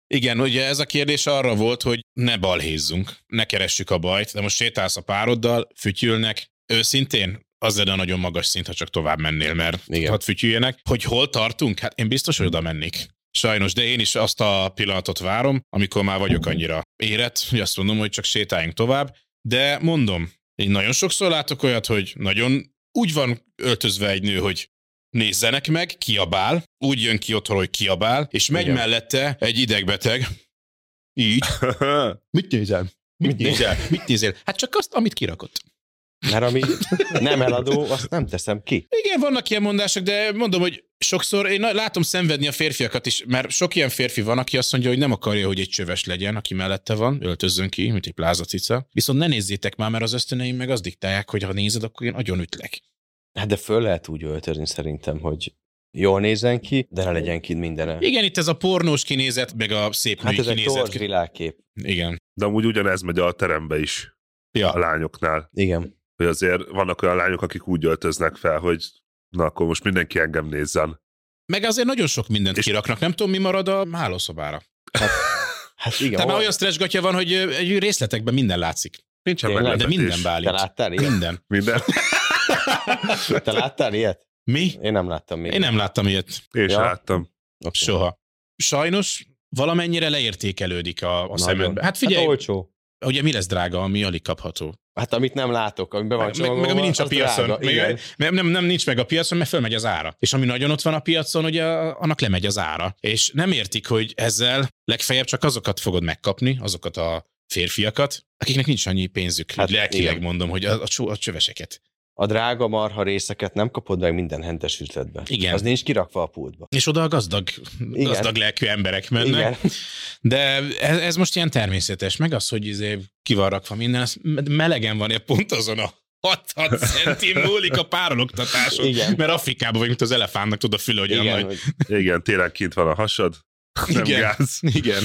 Igen, ugye ez a kérdés arra volt, hogy ne balhézzunk, ne keressük a bajt, de most sétálsz a pároddal, fütyülnek. Őszintén, az lenne a nagyon magas szint, ha csak tovább mennél, mert Igen. hadd fütyüljenek. Hogy hol tartunk? Hát én biztos, hogy oda mennék. Sajnos, de én is azt a pillanatot várom, amikor már vagyok annyira érett, hogy azt mondom, hogy csak sétáljunk tovább. De mondom, én nagyon sokszor látok olyat, hogy nagyon úgy van öltözve egy nő, hogy nézzenek meg, kiabál, úgy jön ki otthon, hogy kiabál, és megy Igen. mellette egy idegbeteg, így. Mit nézel? Mit nézel? Mit nézel? Hát csak azt, amit kirakott. Mert ami nem eladó, azt nem teszem ki. Igen, vannak ilyen mondások, de mondom, hogy sokszor én látom szenvedni a férfiakat is, mert sok ilyen férfi van, aki azt mondja, hogy nem akarja, hogy egy csöves legyen, aki mellette van, öltözzön ki, mint egy plázacica. Viszont ne nézzétek már, mert az ösztöneim meg azt diktálják, hogy ha nézed, akkor én nagyon ütlek. Hát de föl lehet úgy öltözni szerintem, hogy jól nézzen ki, de ne legyen kint mindene. Igen, itt ez a pornós kinézet, meg a szép Hát női ez egy kinézet. torz világkép. Igen. De amúgy ugyanez megy a terembe is, a Ja. lányoknál. Igen. Hogy azért vannak olyan lányok, akik úgy öltöznek fel, hogy na akkor most mindenki engem nézzen. Meg azért nagyon sok mindent És- kiraknak. Nem tudom, mi marad a hálószobára. Hát igen. Tehát már olyan stressgatja van, hogy egy részletekben minden látszik. Nincsen Tényleg? De minden Te bálint. láttál ilyet? Minden. Minden. Te láttál ilyet? Mi? Én nem láttam még. Én nem láttam ilyet. Én Ja. láttam. Okay. Soha. Sajnos valamennyire leértékelődik a, a szemedbe. Hát figyelj, Hát hát, olcsó. ugye mi lesz drága, ami alig kapható. Hát amit nem látok, ami be van Meg, meg, csomagolva, meg ami nincs a piacon. drága. Meg, Igen. nem, nem, nem nincs meg a piacon, mert fölmegy az ára. És ami nagyon ott van a piacon, ugye annak lemegy az ára. És nem értik, hogy ezzel legfeljebb csak azokat fogod megkapni, azokat a férfiakat, akiknek nincs annyi pénzük. Hát Hát lelkileg igen. mondom, hogy a, a, csó- a csöveseket. A drága marha részeket nem kapod meg minden hentes üzletben. Igen. Az nincs kirakva a pultba. És oda a gazdag, gazdag lelkű emberek mennek. Igen. De ez, ez most ilyen természetes, meg az, hogy izé ki van rakva minden, ez melegen van, pont azon a 6-6 centim múlik a párologtatáson. Igen. Mert Afrikában vagy, mint az elefántnak tud a füle, hogy Igen, Igen, hogy Igen, télen kint van a hasad. Nem Igen. gáz. Igen.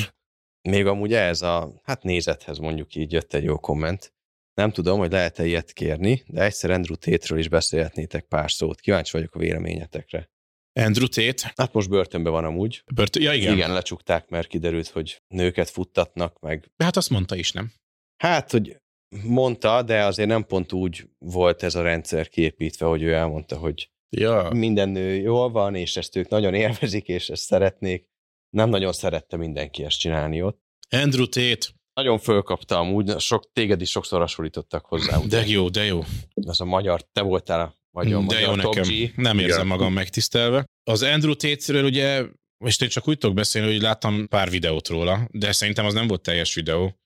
még amúgy ez a, hát nézethez mondjuk így jött egy jó komment. Nem tudom, hogy lehet-e ilyet kérni, de egyszer Andrew Tate-ről is beszélhetnétek pár szót. Kíváncsi vagyok a véleményetekre. Andrew Tate. Hát most börtönben van amúgy. Bört- ja, igen. Igen. igen. Igen, lecsukták, mert kiderült, hogy nőket futtatnak, meg De hát azt mondta is, nem? Hát, hogy mondta, de azért nem pont úgy volt ez a rendszer kiépítve, hogy ő elmondta, hogy Ja. minden nő jól van, és ezt ők nagyon élvezik, és ezt szeretnék. Nem nagyon szerette mindenki ezt csinálni ott. Andrew Tate. Nagyon fölkapta amúgy, sok, téged is sokszor hasonlítottak hozzá. De jó, de jó. Az a magyar, te voltál a magyar, de magyar jó top nekem. G. Nem érzem Igen. magam megtisztelve. Az Andrew Tate-ről ugye, most én csak úgy tudok beszélni, hogy láttam pár videót róla, de szerintem az nem volt teljes videó.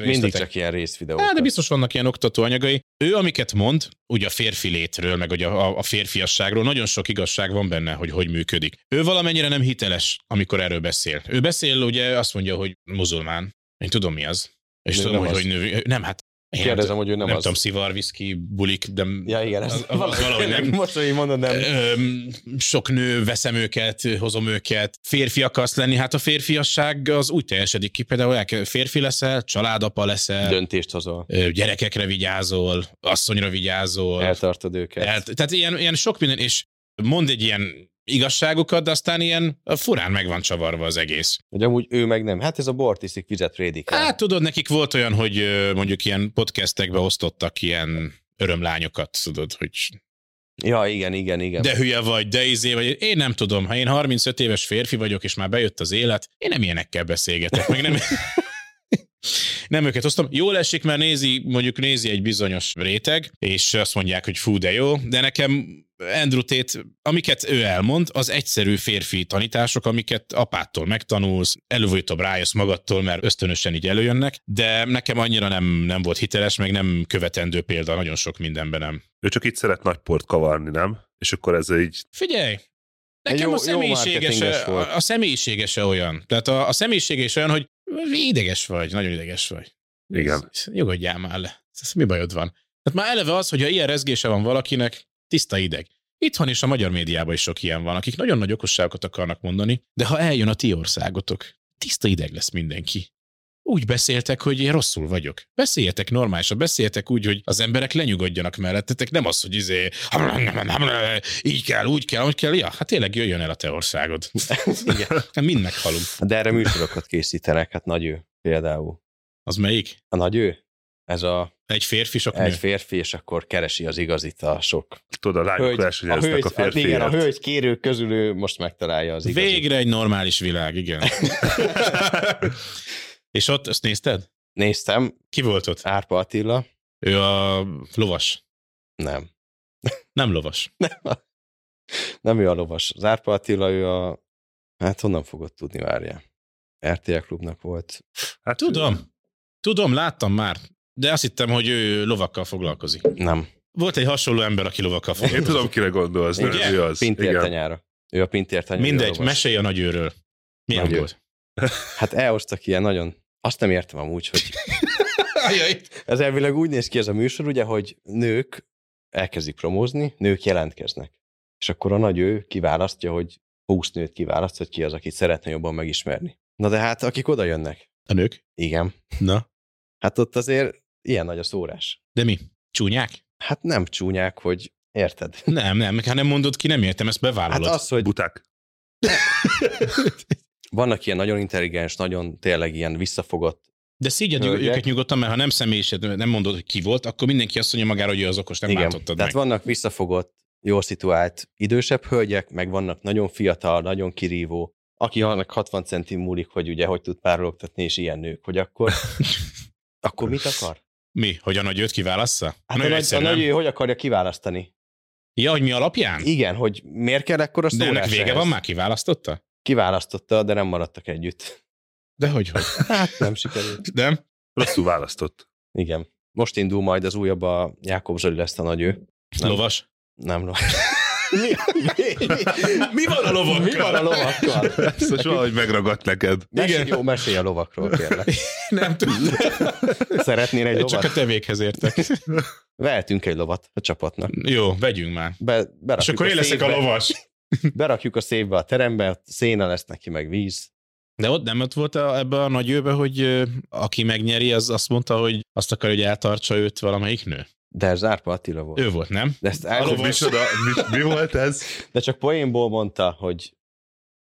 Mindig csak ilyen részvideók. Á, de biztos vannak ilyen oktató anyagai. Ő, amiket mond, ugye a férfi létről, meg ugye a, a férfiasságról, nagyon sok igazság van benne, hogy hogy működik. Ő valamennyire nem hiteles, amikor erről beszél. Ő beszél, ugye azt mondja, hogy muzulmán. Én tudom mi az. És De tudom, hogy, az. hogy nő, nem, hát én Kérdezem, hogy ő nem nem az. tudom, szivar, viszki, bulik, de Ja, igen, az, ez az, az valahogy nem. Most, hogy mondod, nem. Öm, sok nő, veszem őket, hozom őket. Férfi akarsz lenni, hát a férfiasság az úgy teljesedik ki, például el kell- férfi leszel, családapa leszel, Döntést hozol. gyerekekre vigyázol, asszonyra vigyázol. Eltartod őket. El, tehát ilyen, ilyen sok minden, és mond egy ilyen igazságokat, de aztán ilyen furán meg van csavarva az egész. Hogy amúgy ő meg nem. Hát ez a bort iszik, vizet prédikál. Hát tudod, nekik volt olyan, hogy mondjuk ilyen podcastekbe osztottak ilyen örömlányokat, tudod, hogy Ja, igen, igen, igen. de hülye vagy, de izé vagy. Én nem tudom, ha én 35 éves férfi vagyok, és már bejött az élet, én nem ilyenekkel beszélgetek, meg nem... Nem őket osztom. Jól esik, mert nézi, mondjuk nézi egy bizonyos réteg, és azt mondják, hogy fú, de jó, de nekem Andrew Tate, amiket ő elmond, az egyszerű férfi tanítások, amiket apától megtanulsz, előbb-utóbb rájössz magadtól, mert ösztönösen így előjönnek, de nekem annyira nem, nem volt hiteles, meg nem követendő példa, nagyon sok mindenben nem. Ő csak itt szeret nagy port kavarni, nem? És akkor ez így... Figyelj! Nekem jó- a jó személyiségese, a, a személyiségese olyan. Tehát a, a személyisége is olyan, hogy ideges vagy, nagyon ideges vagy. Igen. Nyugodjál már le. Ez mi bajod van? Tehát már eleve az, hogy ha ilyen rezgése van valakinek, tiszta ideg. Itthon is a magyar médiában is sok ilyen van, akik nagyon nagy okosságokat akarnak mondani, de ha eljön a ti országotok, tiszta ideg lesz mindenki. Úgy beszéltek, hogy én rosszul vagyok. Beszéljetek normálisan, beszéljetek úgy, hogy az emberek lenyugodjanak mellettetek, nem az, hogy izé, így kell, úgy kell, úgy kell. Ja, hát tényleg jöjjön el a te országod. Igen. Hát mind meghalunk. De erre műsorokat készítenek, hát nagy ő például. Az melyik? A nagy ő? Ez a Egy férfi, sok nő. egy férfi, és akkor keresi az igazit a sok Tudod, a lányok hölgy. A hölgy, a, a igen, a hölgy kérők közül ő most megtalálja az igazit. Végre egy normális világ, igen. És ott, ezt nézted? Néztem, Ki volt ott? Árpa Attila, Ő a lovas. nem. Nem lovas. Nem ő a lovas. Az Árpa Attila, ő a... Hát honnan fogod tudni, várja. RTL klubnak volt. Hát, Tudom. Tudom, láttam már. De azt hittem, hogy ő lovakkal foglalkozik. Nem. Volt egy hasonló ember, aki lovakkal Én foglalkozik. tudom, kire gondolsz, nem Igen? ő az. Pintér Igen. tanyára. Ő a Pintér tanyára. Mindegy, mesélj a nagyőről. Milyen Nagy ő. volt? Hát elhoztak ilyen nagyon... Azt nem értem amúgy, hogy ez elvileg úgy néz ki ez a műsor, ugye, hogy nők elkezdik promózni, nők jelentkeznek. És akkor a nagy ő kiválasztja, hogy 20 nőt kiválaszt, hogy ki az, akit szeretne jobban megismerni. Na de hát, akik oda jönnek. A nők? Igen. Na. Hát ott azért ilyen nagy a szórás. De mi? Csúnyák? Hát nem csúnyák, hogy érted? Nem, nem, ha nem mondod ki, nem értem, ezt Hát bevállalod. az, hogy Buták. vannak ilyen nagyon intelligens, nagyon tényleg ilyen visszafogott. De szígyed Hölgyek. őket nyugodtan, mert ha nem személyised, nem mondod, hogy ki volt, akkor mindenki azt mondja magára, hogy ő az okos, nem Igen. látottad Tehát meg. vannak visszafogott, jól szituált idősebb hölgyek, meg vannak nagyon fiatal, nagyon kirívó, aki annak 60 centim múlik, hogy ugye hogy tud párologtatni, és ilyen nők, hogy akkor, akkor mit akar? Mi? Hogy a nagy őt kiválassza? Hát a, Nagyon nagy, a nagy ő hogy akarja kiválasztani? Ja, hogy mi alapján? Igen, hogy miért kell ekkora De ennek vége ehhez? van már, kiválasztotta? Kiválasztotta, de nem maradtak együtt. De hogy, hogy? Hát nem sikerült. Nem? Rosszul választott. Igen. Most indul majd az újabb, a Jákob Zoli lesz a nagy ő. Nem. Lovas? Nem, no. mi, mi, mi, Mi van a lovakkal? mi van a lovakkal? Ezt most valahogy megragadt neked. Mesélj, Igen. jó, mesélj a lovakról, kérlek. Nem tudom. Szeretnél egy Csak lovat? a tevékhez értek. Vehetünk egy lovat a csapatnak. Jó, vegyünk már. Be, És akkor én leszek a lovas. Berakjuk a széfbe a terembe, széna lesz neki, meg víz. De ott nem ott volt a, ebbe a nagy őbe, hogy aki megnyeri, az azt mondta, hogy azt akar, hogy eltartsa őt valamelyik nő? De ez Árpa Attila volt. Ő volt, nem? De, ezt el. Micsoda, mi, mi volt ez? de csak poénból mondta, hogy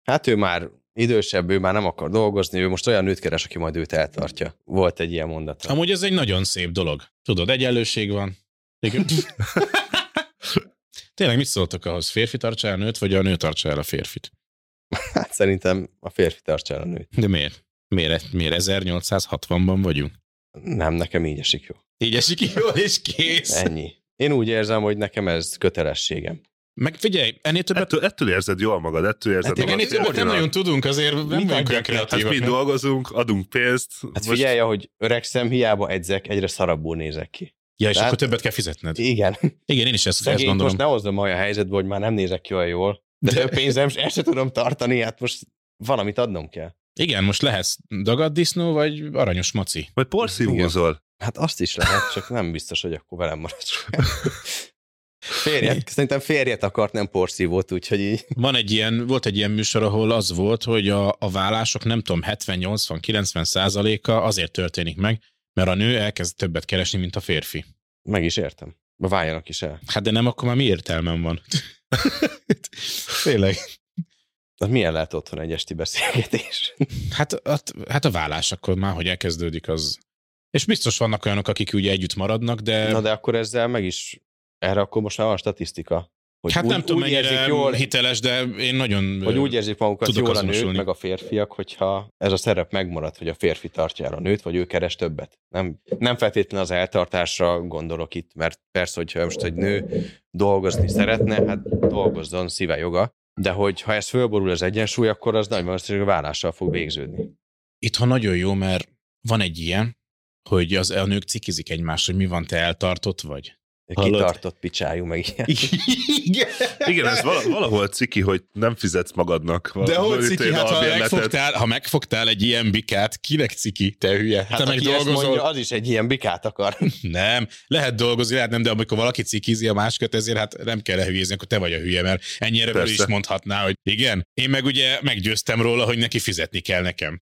hát ő már idősebb, ő már nem akar dolgozni, ő most olyan nőt keres, aki majd őt eltartja. Volt egy ilyen mondat. Amúgy ez egy nagyon szép dolog. Tudod, egyenlőség van. Tényleg mit szóltok ahhoz? Férfi tartsa el a nőt, vagy a nő tartsa el a férfit? Hát szerintem a férfi tartsa el a nőt. De miért? Miért, miért 1860-ban vagyunk? Nem, nekem így esik jó. Így esik jól, és kész. Ennyi. Én úgy érzem, hogy nekem ez kötelességem. Meg figyelj, ennél többet, Ettől, ettől érzed jól magad, ettől érzed Hát meg magad. ennél többet nem nagyon tudunk, azért nem vagyunk olyan Hát kreatívak. mi nem? dolgozunk, adunk pénzt. Hát figyelj, hogy öregszem, hiába edzek, egyre szarabbul nézek ki. Ja, és Tehát- akkor többet kell fizetned. Igen. Igen, én is ezt, ezt gondolom. most ne hozzam olyan helyzetbe, hogy már nem nézek ki olyan jól. De, De- pénzem, és ezt se tudom tartani, hát most valamit adnom kell. Igen, most lehetsz dagaddisznó, vagy aranyos maci. Vagy porszívózol. Hát azt is lehet, csak nem biztos, hogy akkor velem maradsz. Férjet, szerintem férjet akart, nem porszívót, úgyhogy így. Van egy ilyen, volt egy ilyen műsor, ahol az volt, hogy a, a vállások nem tudom, 70-80-90 százaléka azért történik meg, mert a nő elkezd többet keresni, mint a férfi. Meg is értem. Váljanak is el. Hát de nem, akkor már mi értelmem van? Tényleg. Tehát milyen lehet otthon egy esti beszélgetés? Hát, hát, hát a vállás akkor már, hogy elkezdődik, az... És biztos vannak olyanok, akik ugye együtt maradnak, de... Na de akkor ezzel meg is, erre akkor most már van statisztika. Hogy hát úgy, nem tudom, úgy érzik jól, hiteles, de én nagyon... hogy úgy érzik magukat jól a nők, meg a férfiak, hogyha ez a szerep megmarad, hogy a férfi tartja el a nőt, vagy ő keres többet. Nem, nem feltétlenül az eltartásra gondolok itt, mert persze, hogyha most egy nő dolgozni szeretne, hát dolgozzon, szíve joga, de hogy ha ez fölborul az egyensúly, akkor az nagy valószínűleg vállással fog végződni. Itthon nagyon jó, mert van egy ilyen, hogy az, a nők cikizik egymást, hogy mi van, te eltartott vagy. Hallod? Kitartott picsájú, meg ilyen. Igen. Igen, ez vala- valahol ciki, hogy nem fizetsz magadnak. De hogy ciki, hát ha megfogtál, ha megfogtál egy ilyen bikát, kinek ciki, te hülye? Hát te meg dolgozol. mondja, az is egy ilyen bikát akar. Nem, lehet dolgozni, lehet nem, de amikor valaki cikizi a másikat, ezért hát nem kell lehülyezni, akkor te vagy a hülye, mert ennyire is mondhatná, hogy igen. Én meg ugye meggyőztem róla, hogy neki fizetni kell nekem.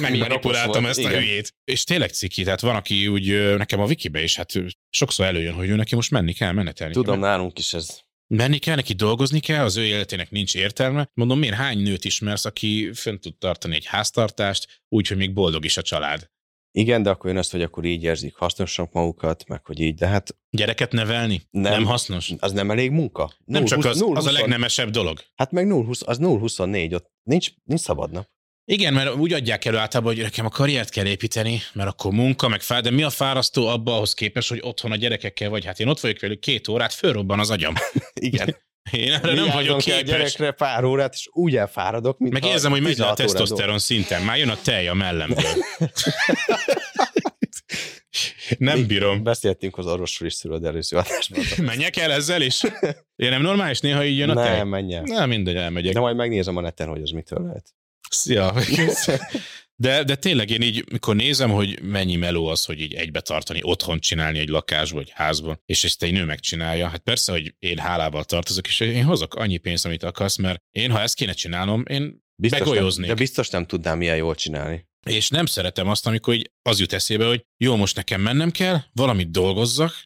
Megmanipuláltam okos volt, ezt a igen. hülyét. És tényleg ciki, tehát van, aki úgy nekem a wikibe is, hát sokszor előjön, hogy ő neki most menni kell, menetelni Tudom, kell. nálunk is ez. Menni kell, neki dolgozni kell, az ő életének nincs értelme. Mondom, miért hány nőt ismersz, aki fönn tud tartani egy háztartást, úgy, hogy még boldog is a család. Igen, de akkor jön azt, hogy akkor így érzik hasznosak magukat, meg hogy így, de hát Gyereket nevelni? Nem, Nem. nem hasznos? az nem elég munka. Nem 0, csak az, 0, az a legnemesebb dolog. Hát meg 0, 20, az 0-24, ott nincs, nincs szabad nap. Igen, mert úgy adják elő általában, hogy nekem a karriert kell építeni, mert akkor munka, meg fáj, de mi a fárasztó abba ahhoz képest, hogy otthon a gyerekekkel vagy? Hát én ott vagyok velük két órát, fölrobban az agyam. Igen. Én erre nem vagyok kell a képes. gyerekre pár órát, és úgy elfáradok, mint Meg érzem, hogy megy le a 16 órát tesztoszteron szinten, már jön a tej a mellemből. nem bírom. Beszéltünk az orvosról is szülőd előző adásban. Menjek el ezzel is? Én nem normális, néha így jön a tej? Nem, menj el. Nem, mindegy, elmegyek. De majd megnézem a neten, hogy az mitől lehet. Szia. De, de tényleg én így, mikor nézem, hogy mennyi meló az, hogy így egybe tartani, otthon csinálni egy lakásba, vagy házban, és ezt egy nő megcsinálja, hát persze, hogy én hálával tartozok, és én hozok annyi pénzt, amit akarsz, mert én, ha ezt kéne csinálnom, én Biztos nem, Begolyóznék. de biztos nem tudnám milyen jól csinálni. és nem szeretem azt, amikor így az jut eszébe, hogy jó, most nekem mennem kell, valamit dolgozzak,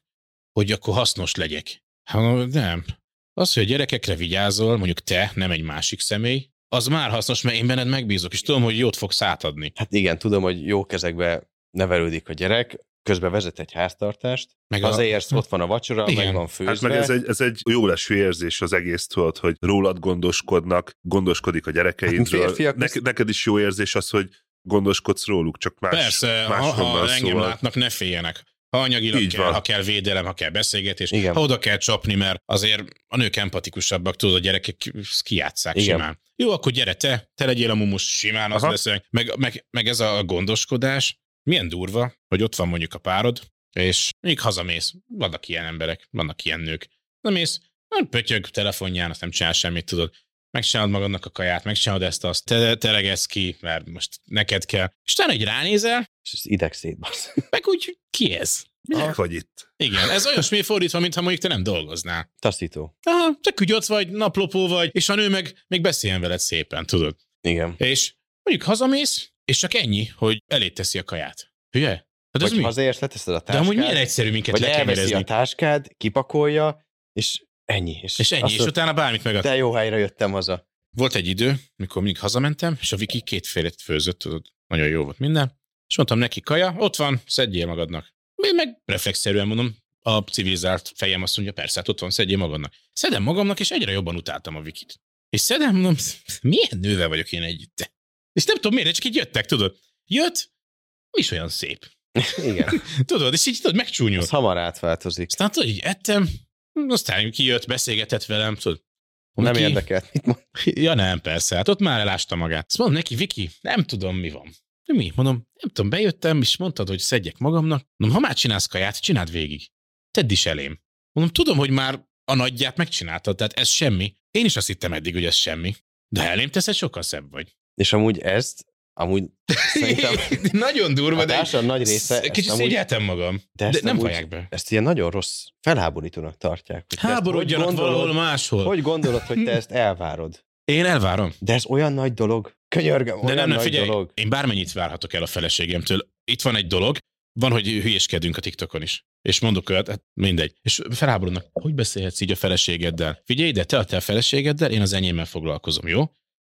hogy akkor hasznos legyek. Hát nem. Az, hogy a gyerekekre vigyázol, mondjuk te, nem egy másik személy, az már hasznos, mert én benned megbízok, és tudom, hogy jót fogsz átadni. Hát igen, tudom, hogy jó kezekbe nevelődik a gyerek, közben vezet egy háztartást, Meg Hazaérsz, ott van a vacsora, Igen. meg van főzve. Hát meg ez egy, ez egy jó leső érzés az egész, tudod, hogy rólad gondoskodnak, gondoskodik a gyerekeidről. Hát férfiak Ne, neked is jó érzés az, hogy gondoskodsz róluk, csak más, Persze, ha, máshonnan ha engem szóval. látnak, ne féljenek. Ha anyagilag Így kell, van. ha kell védelem, ha kell beszélgetés, Igen. ha oda kell csapni, mert azért a nők empatikusabbak, tudod, a gyerekek kijátszák Igen. simán. Jó, akkor gyere te, te legyél a mumus, simán az Aha. lesz. Meg, meg, meg ez a gondoskodás, milyen durva, hogy ott van mondjuk a párod, és még hazamész. Vannak ilyen emberek, vannak ilyen nők. Na mész, nem pötyög telefonján, azt nem csinál semmit, tudod. Megcsinálod magadnak a kaját, megcsinálod ezt, azt, te teregesz ki, mert most neked kell. És utána egy ránézel, És ez ideg szétbasz. meg úgy, ki ez? Minek vagy itt? Igen, ez olyasmi fordítva, mintha mondjuk te nem dolgoznál. Taszító. Aha, csak úgy ott vagy, naplopó vagy, és a nő meg még beszéljen veled szépen, tudod. Igen. És mondjuk hazamész, és csak ennyi, hogy elét teszi a kaját. Hülye? Hát ez Vagy mi? hazaérsz, leteszed a De táskád, amúgy milyen egyszerű minket vagy elveszi a táskád, kipakolja, és ennyi. És, És ennyi, és utána bármit meg. De jó helyre jöttem haza. Volt egy idő, mikor mindig hazamentem, és a Viki két félét főzött, tudod, nagyon jó volt minden, és mondtam neki, kaja, ott van, szedjél magadnak. Én meg reflexzerűen mondom, a civilizált fejem azt mondja, persze, hát ott van, szedjél magadnak. Szedem magamnak, és egyre jobban utáltam a Vikit. És szedem, mondom, milyen nővel vagyok én együtt. És nem tudom miért, csak így jöttek, tudod. Jött, mi is olyan szép. Igen. Tudod, és így tudod, megcsúnyult. Az hamar átváltozik. Aztán tudod, így ettem, aztán kijött, beszélgetett velem, tudod. Nem érdekelt. Mit mond? Ja nem, persze, hát ott már elásta magát. Azt mondom neki, Viki, nem tudom, mi van. Mi? Mondom, nem tudom, bejöttem, és mondtad, hogy szedjek magamnak. Mondom, ha már csinálsz kaját, csináld végig. Tedd is elém. Mondom, tudom, hogy már a nagyját megcsináltad, tehát ez semmi. Én is azt hittem eddig, hogy ez semmi. De elém teszed, sokkal szebb vagy. És amúgy ezt, amúgy szerintem Nagyon durva, a de társadalom nagy része kicsit szégyeltem magam. de De, nem vallják be. ezt ilyen nagyon rossz, felháborítónak tartják. Háborodjanak gondolod- valahol máshol. Hogy gondolod, hogy te ezt elvárod? Én elvárom. De ez olyan nagy dolog. Könyörgöm, De olyan nem, nem, nagy figyelj, dolog. én bármennyit várhatok el a feleségemtől. Itt van egy dolog, van, hogy hülyéskedünk a TikTokon is. És mondok olyat, hát mindegy. És felháborodnak, hogy beszélhetsz így a feleségeddel? Figyelj ide, te a te feleségeddel, én az enyémmel foglalkozom, jó?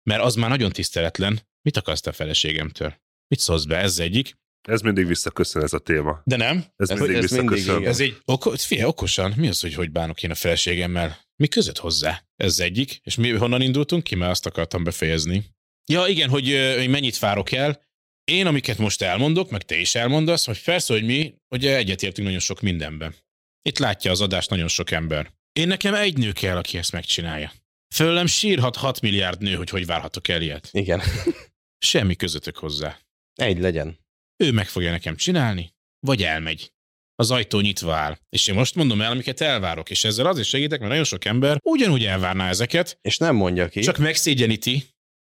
Mert az már nagyon tiszteletlen. Mit akarsz te a feleségemtől? Mit szólsz be? Ez egyik. Ez mindig visszaköszön ez a téma. De nem. Ez, Ez- mindig ez mindig visszaköszön. igen. Ez egy, oko, figyelj, okosan, mi az, hogy hogy bánok én a feleségemmel? Mi között hozzá? Ez egyik. És mi honnan indultunk ki? Mert azt akartam befejezni. Ja, igen, hogy, hogy mennyit várok el. Én, amiket most elmondok, meg te is elmondasz, hogy persze, hogy mi ugye egyetértünk nagyon sok mindenben. Itt látja az adást nagyon sok ember. Én nekem egy nő kell, aki ezt megcsinálja. Fölem sírhat 6 milliárd nő, hogy hogy várhatok el ilyet. Igen. Semmi közöttök hozzá. Egy legyen. Ő meg fogja nekem csinálni, vagy elmegy. az ajtó nyitva áll. És én most mondom el, amiket elvárok, és ezzel azért segítek, mert nagyon sok ember ugyanúgy elvárná ezeket, És nem mondja ki. csak megszégyeníti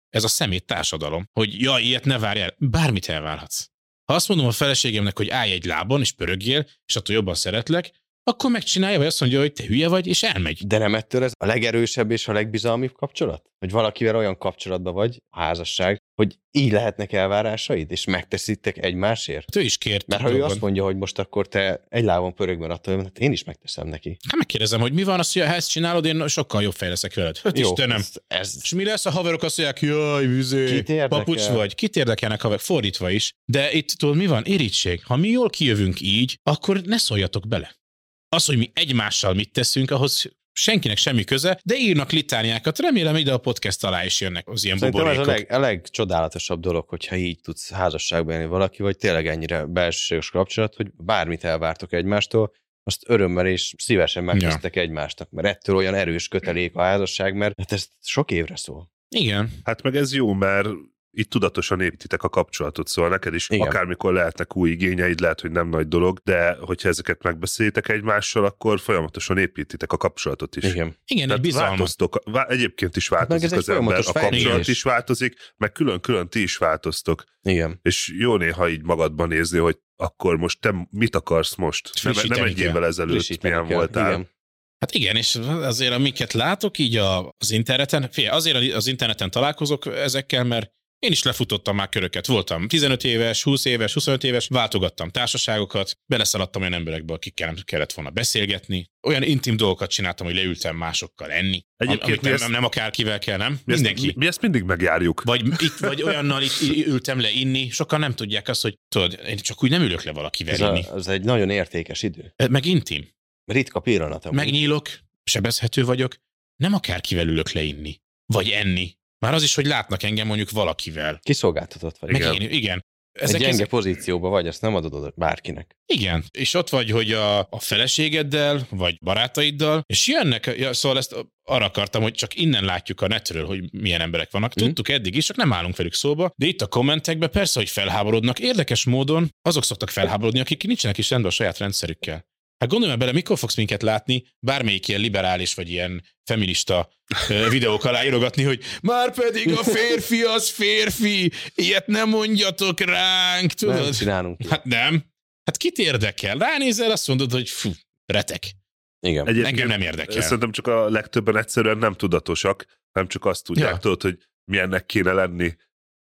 ez a szemét társadalom, hogy ja, ilyet ne várj el, bármit elvárhatsz. Ha azt mondom a feleségemnek, hogy állj egy lábon, és pörögjél, és attól jobban szeretlek, akkor megcsinálja, vagy azt mondja, hogy te hülye vagy, és elmegy. De nem ettől ez a legerősebb és a legbizalmibb kapcsolat? Hogy valakivel olyan kapcsolatban vagy, a házasság, hogy így lehetnek elvárásaid, és megteszitek egymásért? Ő is kért. Mert ha ő dolgon. azt mondja, hogy most akkor te egy lábon pörögben attól, hát én is megteszem neki. Hát megkérdezem, hogy mi van, azt mondja, ha ezt csinálod, én sokkal jobb fej leszek veled. Hát Istenem. Ez, ez És mi lesz, a haverok azt mondják, jaj, vizé, papucs vagy, kit érdekelnek haver, fordítva is. De itt tudod, mi van? Irítség. Ha mi jól kijövünk így, akkor ne szóljatok bele. Az, hogy mi egymással mit teszünk, ahhoz senkinek semmi köze, de írnak litániákat. Remélem ide a podcast alá is jönnek az ilyen Szerintem ez a, buborékok. leg, a legcsodálatosabb dolog, hogyha így tudsz házasságban élni valaki, vagy tényleg ennyire belsőséges kapcsolat, hogy bármit elvártok egymástól, azt örömmel és szívesen megtesztek egymásnak, mert ettől olyan erős kötelék a házasság, mert hát ez sok évre szól. Igen. Hát meg ez jó, mert itt tudatosan építitek a kapcsolatot, szóval neked is Igen. Akármikor lehetnek új igényeid, lehet, hogy nem nagy dolog, de hogyha ezeket megbeszélitek egymással, akkor folyamatosan építitek a kapcsolatot is. Igen. Igen, egy Tehát bizalmat. változtok, vá- egyébként is meg változik egy az ember, a kapcsolat is változik, meg külön-külön ti is változtok. Igen. És jó néha így magadban nézni, hogy akkor most te mit akarsz most? Nem, nem egy évvel ezelőtt Frissíteni milyen kell. voltál. Igen. Hát igen, és azért amiket látok így a, az interneten, figyelj, azért az interneten találkozok ezekkel, mert én is lefutottam már köröket. Voltam 15 éves, 20 éves, 25 éves, váltogattam társaságokat, beleszaladtam olyan emberekbe, akikkel nem kellett volna beszélgetni. Olyan intim dolgokat csináltam, hogy leültem másokkal enni. Egyébként mi nem, ezt- nem, nem akárkivel kell, nem? Mi ezt, Mindenki. mi, mi ezt mindig megjárjuk. Vagy, itt, vagy olyannal itt ültem le inni, sokan nem tudják azt, hogy tudod, én csak úgy nem ülök le valakivel Ez, inni. a, ez egy nagyon értékes idő. Meg intim. Ritka pillanat. megnyílok, sebezhető vagyok, nem akárkivel ülök le inni, vagy enni. Már az is, hogy látnak engem mondjuk valakivel. Kiszolgáltatott vagy. Meg Igen. én, igen. Egy Ezek, gyenge ezek, pozícióban vagy, ezt nem adod oda bárkinek. igen. És ott vagy, hogy a, a feleségeddel, vagy barátaiddal, és jönnek, ja, szóval ezt arra akartam, hogy csak innen látjuk a netről, hogy milyen emberek vannak. Mhm. Tudtuk eddig is, csak nem állunk velük szóba, de itt a kommentekben persze, hogy felháborodnak. Érdekes módon azok szoktak felháborodni, akik nincsenek is rendben a saját rendszerükkel. Hát gondolj már bele, mikor fogsz minket látni, bármelyik ilyen liberális vagy ilyen feminista videók alá írogatni, hogy már pedig a férfi az férfi, ilyet nem mondjatok ránk, tudod? Nem csinálunk. Hát nem. Hát kit érdekel? Ránézel, azt mondod, hogy fú, retek. Igen. Egyébként Engem nem érdekel. Szerintem csak a legtöbben egyszerűen nem tudatosak, nem csak azt tudják, Ja. tudod, hogy milyennek kéne lenni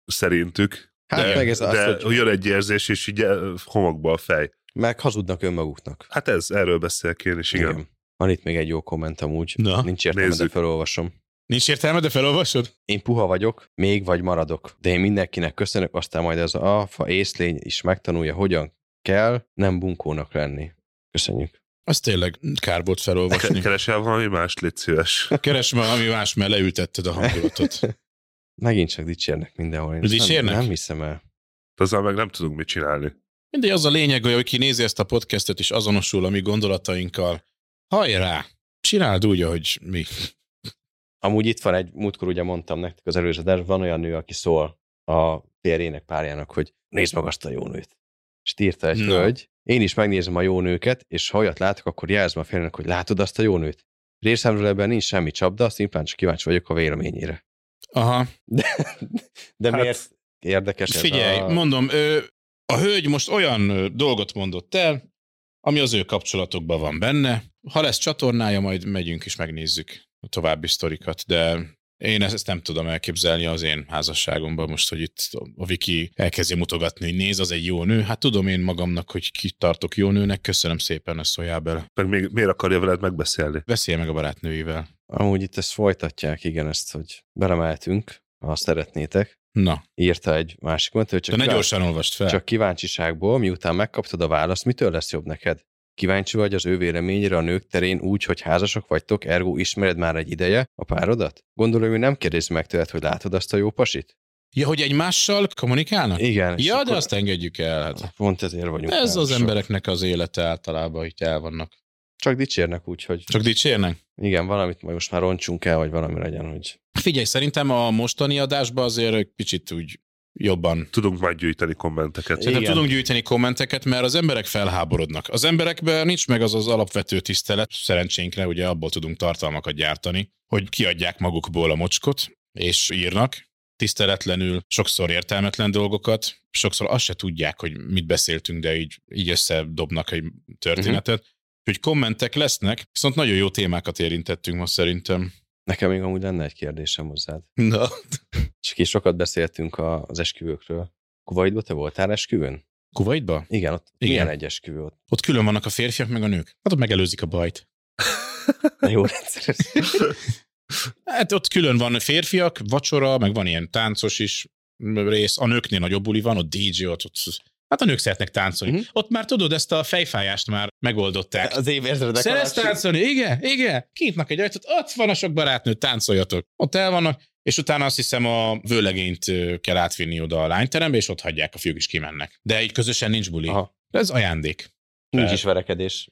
szerintük. Hát de, meg ez az, de hogy jön egy érzés, és így homokba a fej. Meg hazudnak önmaguknak. Hát ez, erről beszélek én is, igen. igen. Van itt még egy jó komment amúgy. Na, Nincs értelme, de nézzük. felolvasom. Nincs értelme, de felolvasod? Én puha vagyok, még vagy maradok, de én mindenkinek köszönök, aztán majd ez a alfa észlény is megtanulja, hogyan kell nem bunkónak lenni. Köszönjük. Az tényleg kár volt felolvasni. Keresel valami mást, légy szíves. Keres valami más, mert leültetted a hangulatot. Megint csak dicsérnek mindenhol. Én Dicsérnek? Nem, nem hiszem el. Azzal meg nem tudunk mit csinálni. Mindegy, az a lényeg, hogy ki nézi ezt a podcastet és azonosul a mi gondolatainkkal. Hajrá! Csináld úgy, ahogy mi. Amúgy itt van egy, múltkor ugye mondtam nektek az előző, van olyan nő, aki szól a férjének, párjának, hogy nézd meg azt a jó nőt. És írta egy Na. hölgy, én is megnézem a jó nőket, és ha olyat látok, akkor jelzem a férjének, hogy látod azt a jó nőt. Részemről ebben nincs semmi csapda, szimplán csak kíváncsi vagyok a véleményére. Aha. De, de Hát, miért érdekes ez Figyelj, a... mondom, ö, a hölgy most olyan dolgot mondott el, ami az ő kapcsolatokban van benne. Ha lesz csatornája, majd megyünk és megnézzük a további sztorikat, de én ezt, ezt nem tudom elképzelni az én házasságomban most, hogy itt a Viki elkezdi mutogatni, hogy néz, az egy jó nő. Hát tudom én magamnak, hogy ki tartok jó nőnek, köszönöm szépen, ne szóljál bele. Meg még miért akarja veled megbeszélni? Beszélj meg a barátnőivel. Amúgy itt ezt folytatják, igen, ezt, hogy belemeltünk, ha szeretnétek. Na, Írta egy másik mondta, hogy csak, kíváncsi- gyorsan olvast fel. csak kíváncsiságból, miután megkaptad a választ, mitől lesz jobb neked? Kíváncsi vagy az ő véleményére a nők terén úgy, hogy házasok vagytok, ergo ismered már egy ideje a párodat? Gondolom, ő nem kérdezi meg tőled, hogy látod azt a jó pasit? Ja, hogy egymással kommunikálnak? Igen. Ja, de azt engedjük el. Hát. Pont ezért vagyunk. Ez az házasok. embereknek az élete általában, hogy el vannak. Csak dicsérnek úgy, hogy Csak dicsérnek? igen, valamit majd most már roncsunk el, vagy valami legyen, hogy Figyelj, szerintem a mostani adásban azért egy kicsit úgy jobban Tudunk majd gyűjteni kommenteket. Szerintem Igen. tudunk gyűjteni kommenteket, mert az emberek felháborodnak. Az emberekben nincs meg az az alapvető tisztelet, szerencsénkre ugye abból tudunk tartalmakat gyártani, hogy kiadják magukból a mocskot, és írnak tiszteletlenül, sokszor értelmetlen dolgokat, sokszor azt se tudják, hogy mit beszéltünk, de így, így összedobnak egy történetet. Uh-huh. Úgyhogy kommentek lesznek, viszont nagyon jó témákat érintettünk most szerintem. Nekem még amúgy lenne egy kérdésem hozzád. Na. Csak is sokat beszéltünk az esküvőkről. Kuwaitban te voltál esküvőn? Kuwaitba? Igen, ott Igen. Milyen egy esküvő ott? Ott külön vannak a férfiak meg a nők. Hát ott megelőzik a bajt. Jó rendszer. Hát ott külön van férfiak, vacsora, meg van ilyen táncos is rész. A nőknél nagyobb buli van, ott DJ, ott, ott hát a nők szeretnek táncolni. Uh-huh. Ott már tudod, ezt a fejfájást már megoldották. Az évérzredek Szeretsz táncolni? Igen, igen. Kinyitnak egy ajtót, ott van a sok barátnő, táncoljatok. Ott el vannak, és utána azt hiszem a vőlegényt kell átvinni oda a lányterembe, és ott hagyják, a fiúk is kimennek. De így közösen nincs buli. Aha. Aha. Ez ajándék. Nincs is verekedés.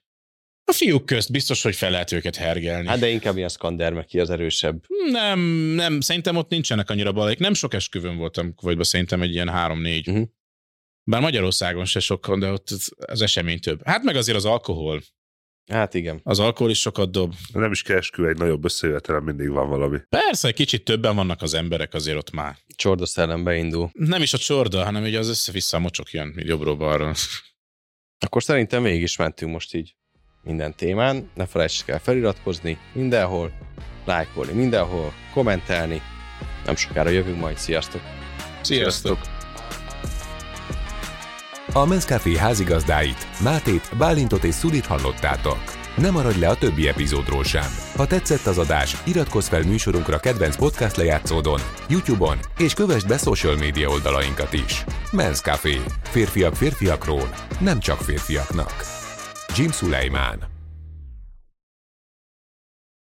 A fiúk közt biztos, hogy fel lehet őket hergelni. Hát de inkább ilyen szkanderme ki az erősebb. Nem, nem, szerintem ott nincsenek annyira balek. Nem sok esküvőn voltam vagy szerintem egy ilyen három-négy. Mhm. Bár Magyarországon se sokan, de ott az esemény több. Hát meg azért az alkohol. Hát igen. Az alkohol is sokat dob. Nem is kell esküvő, egy nagyobb összejövetelen mindig van valami. Persze, egy kicsit többen vannak az emberek azért ott már. Csorda szellem beindul. Nem is a csorda, hanem ugye az össze-vissza a mocsok jön így jobbról balra. Akkor szerintem végig is mentünk most így minden témán. Ne felejtsék el feliratkozni mindenhol, lájkolni mindenhol, kommentelni. Nem sokára jövünk majd. Sziasztok! Sziasztok! A Men's Café házigazdáit, Mátét, Bálintot és Szulit hallottátok. Ne maradj le a többi epizódról sem. Ha tetszett az adás, iratkozz fel műsorunkra kedvenc podcast lejátszódon, YouTube-on, és kövessd be social média oldalainkat is. Men's Café. Férfiak férfiakról, nem csak férfiaknak. Jim Sulaiman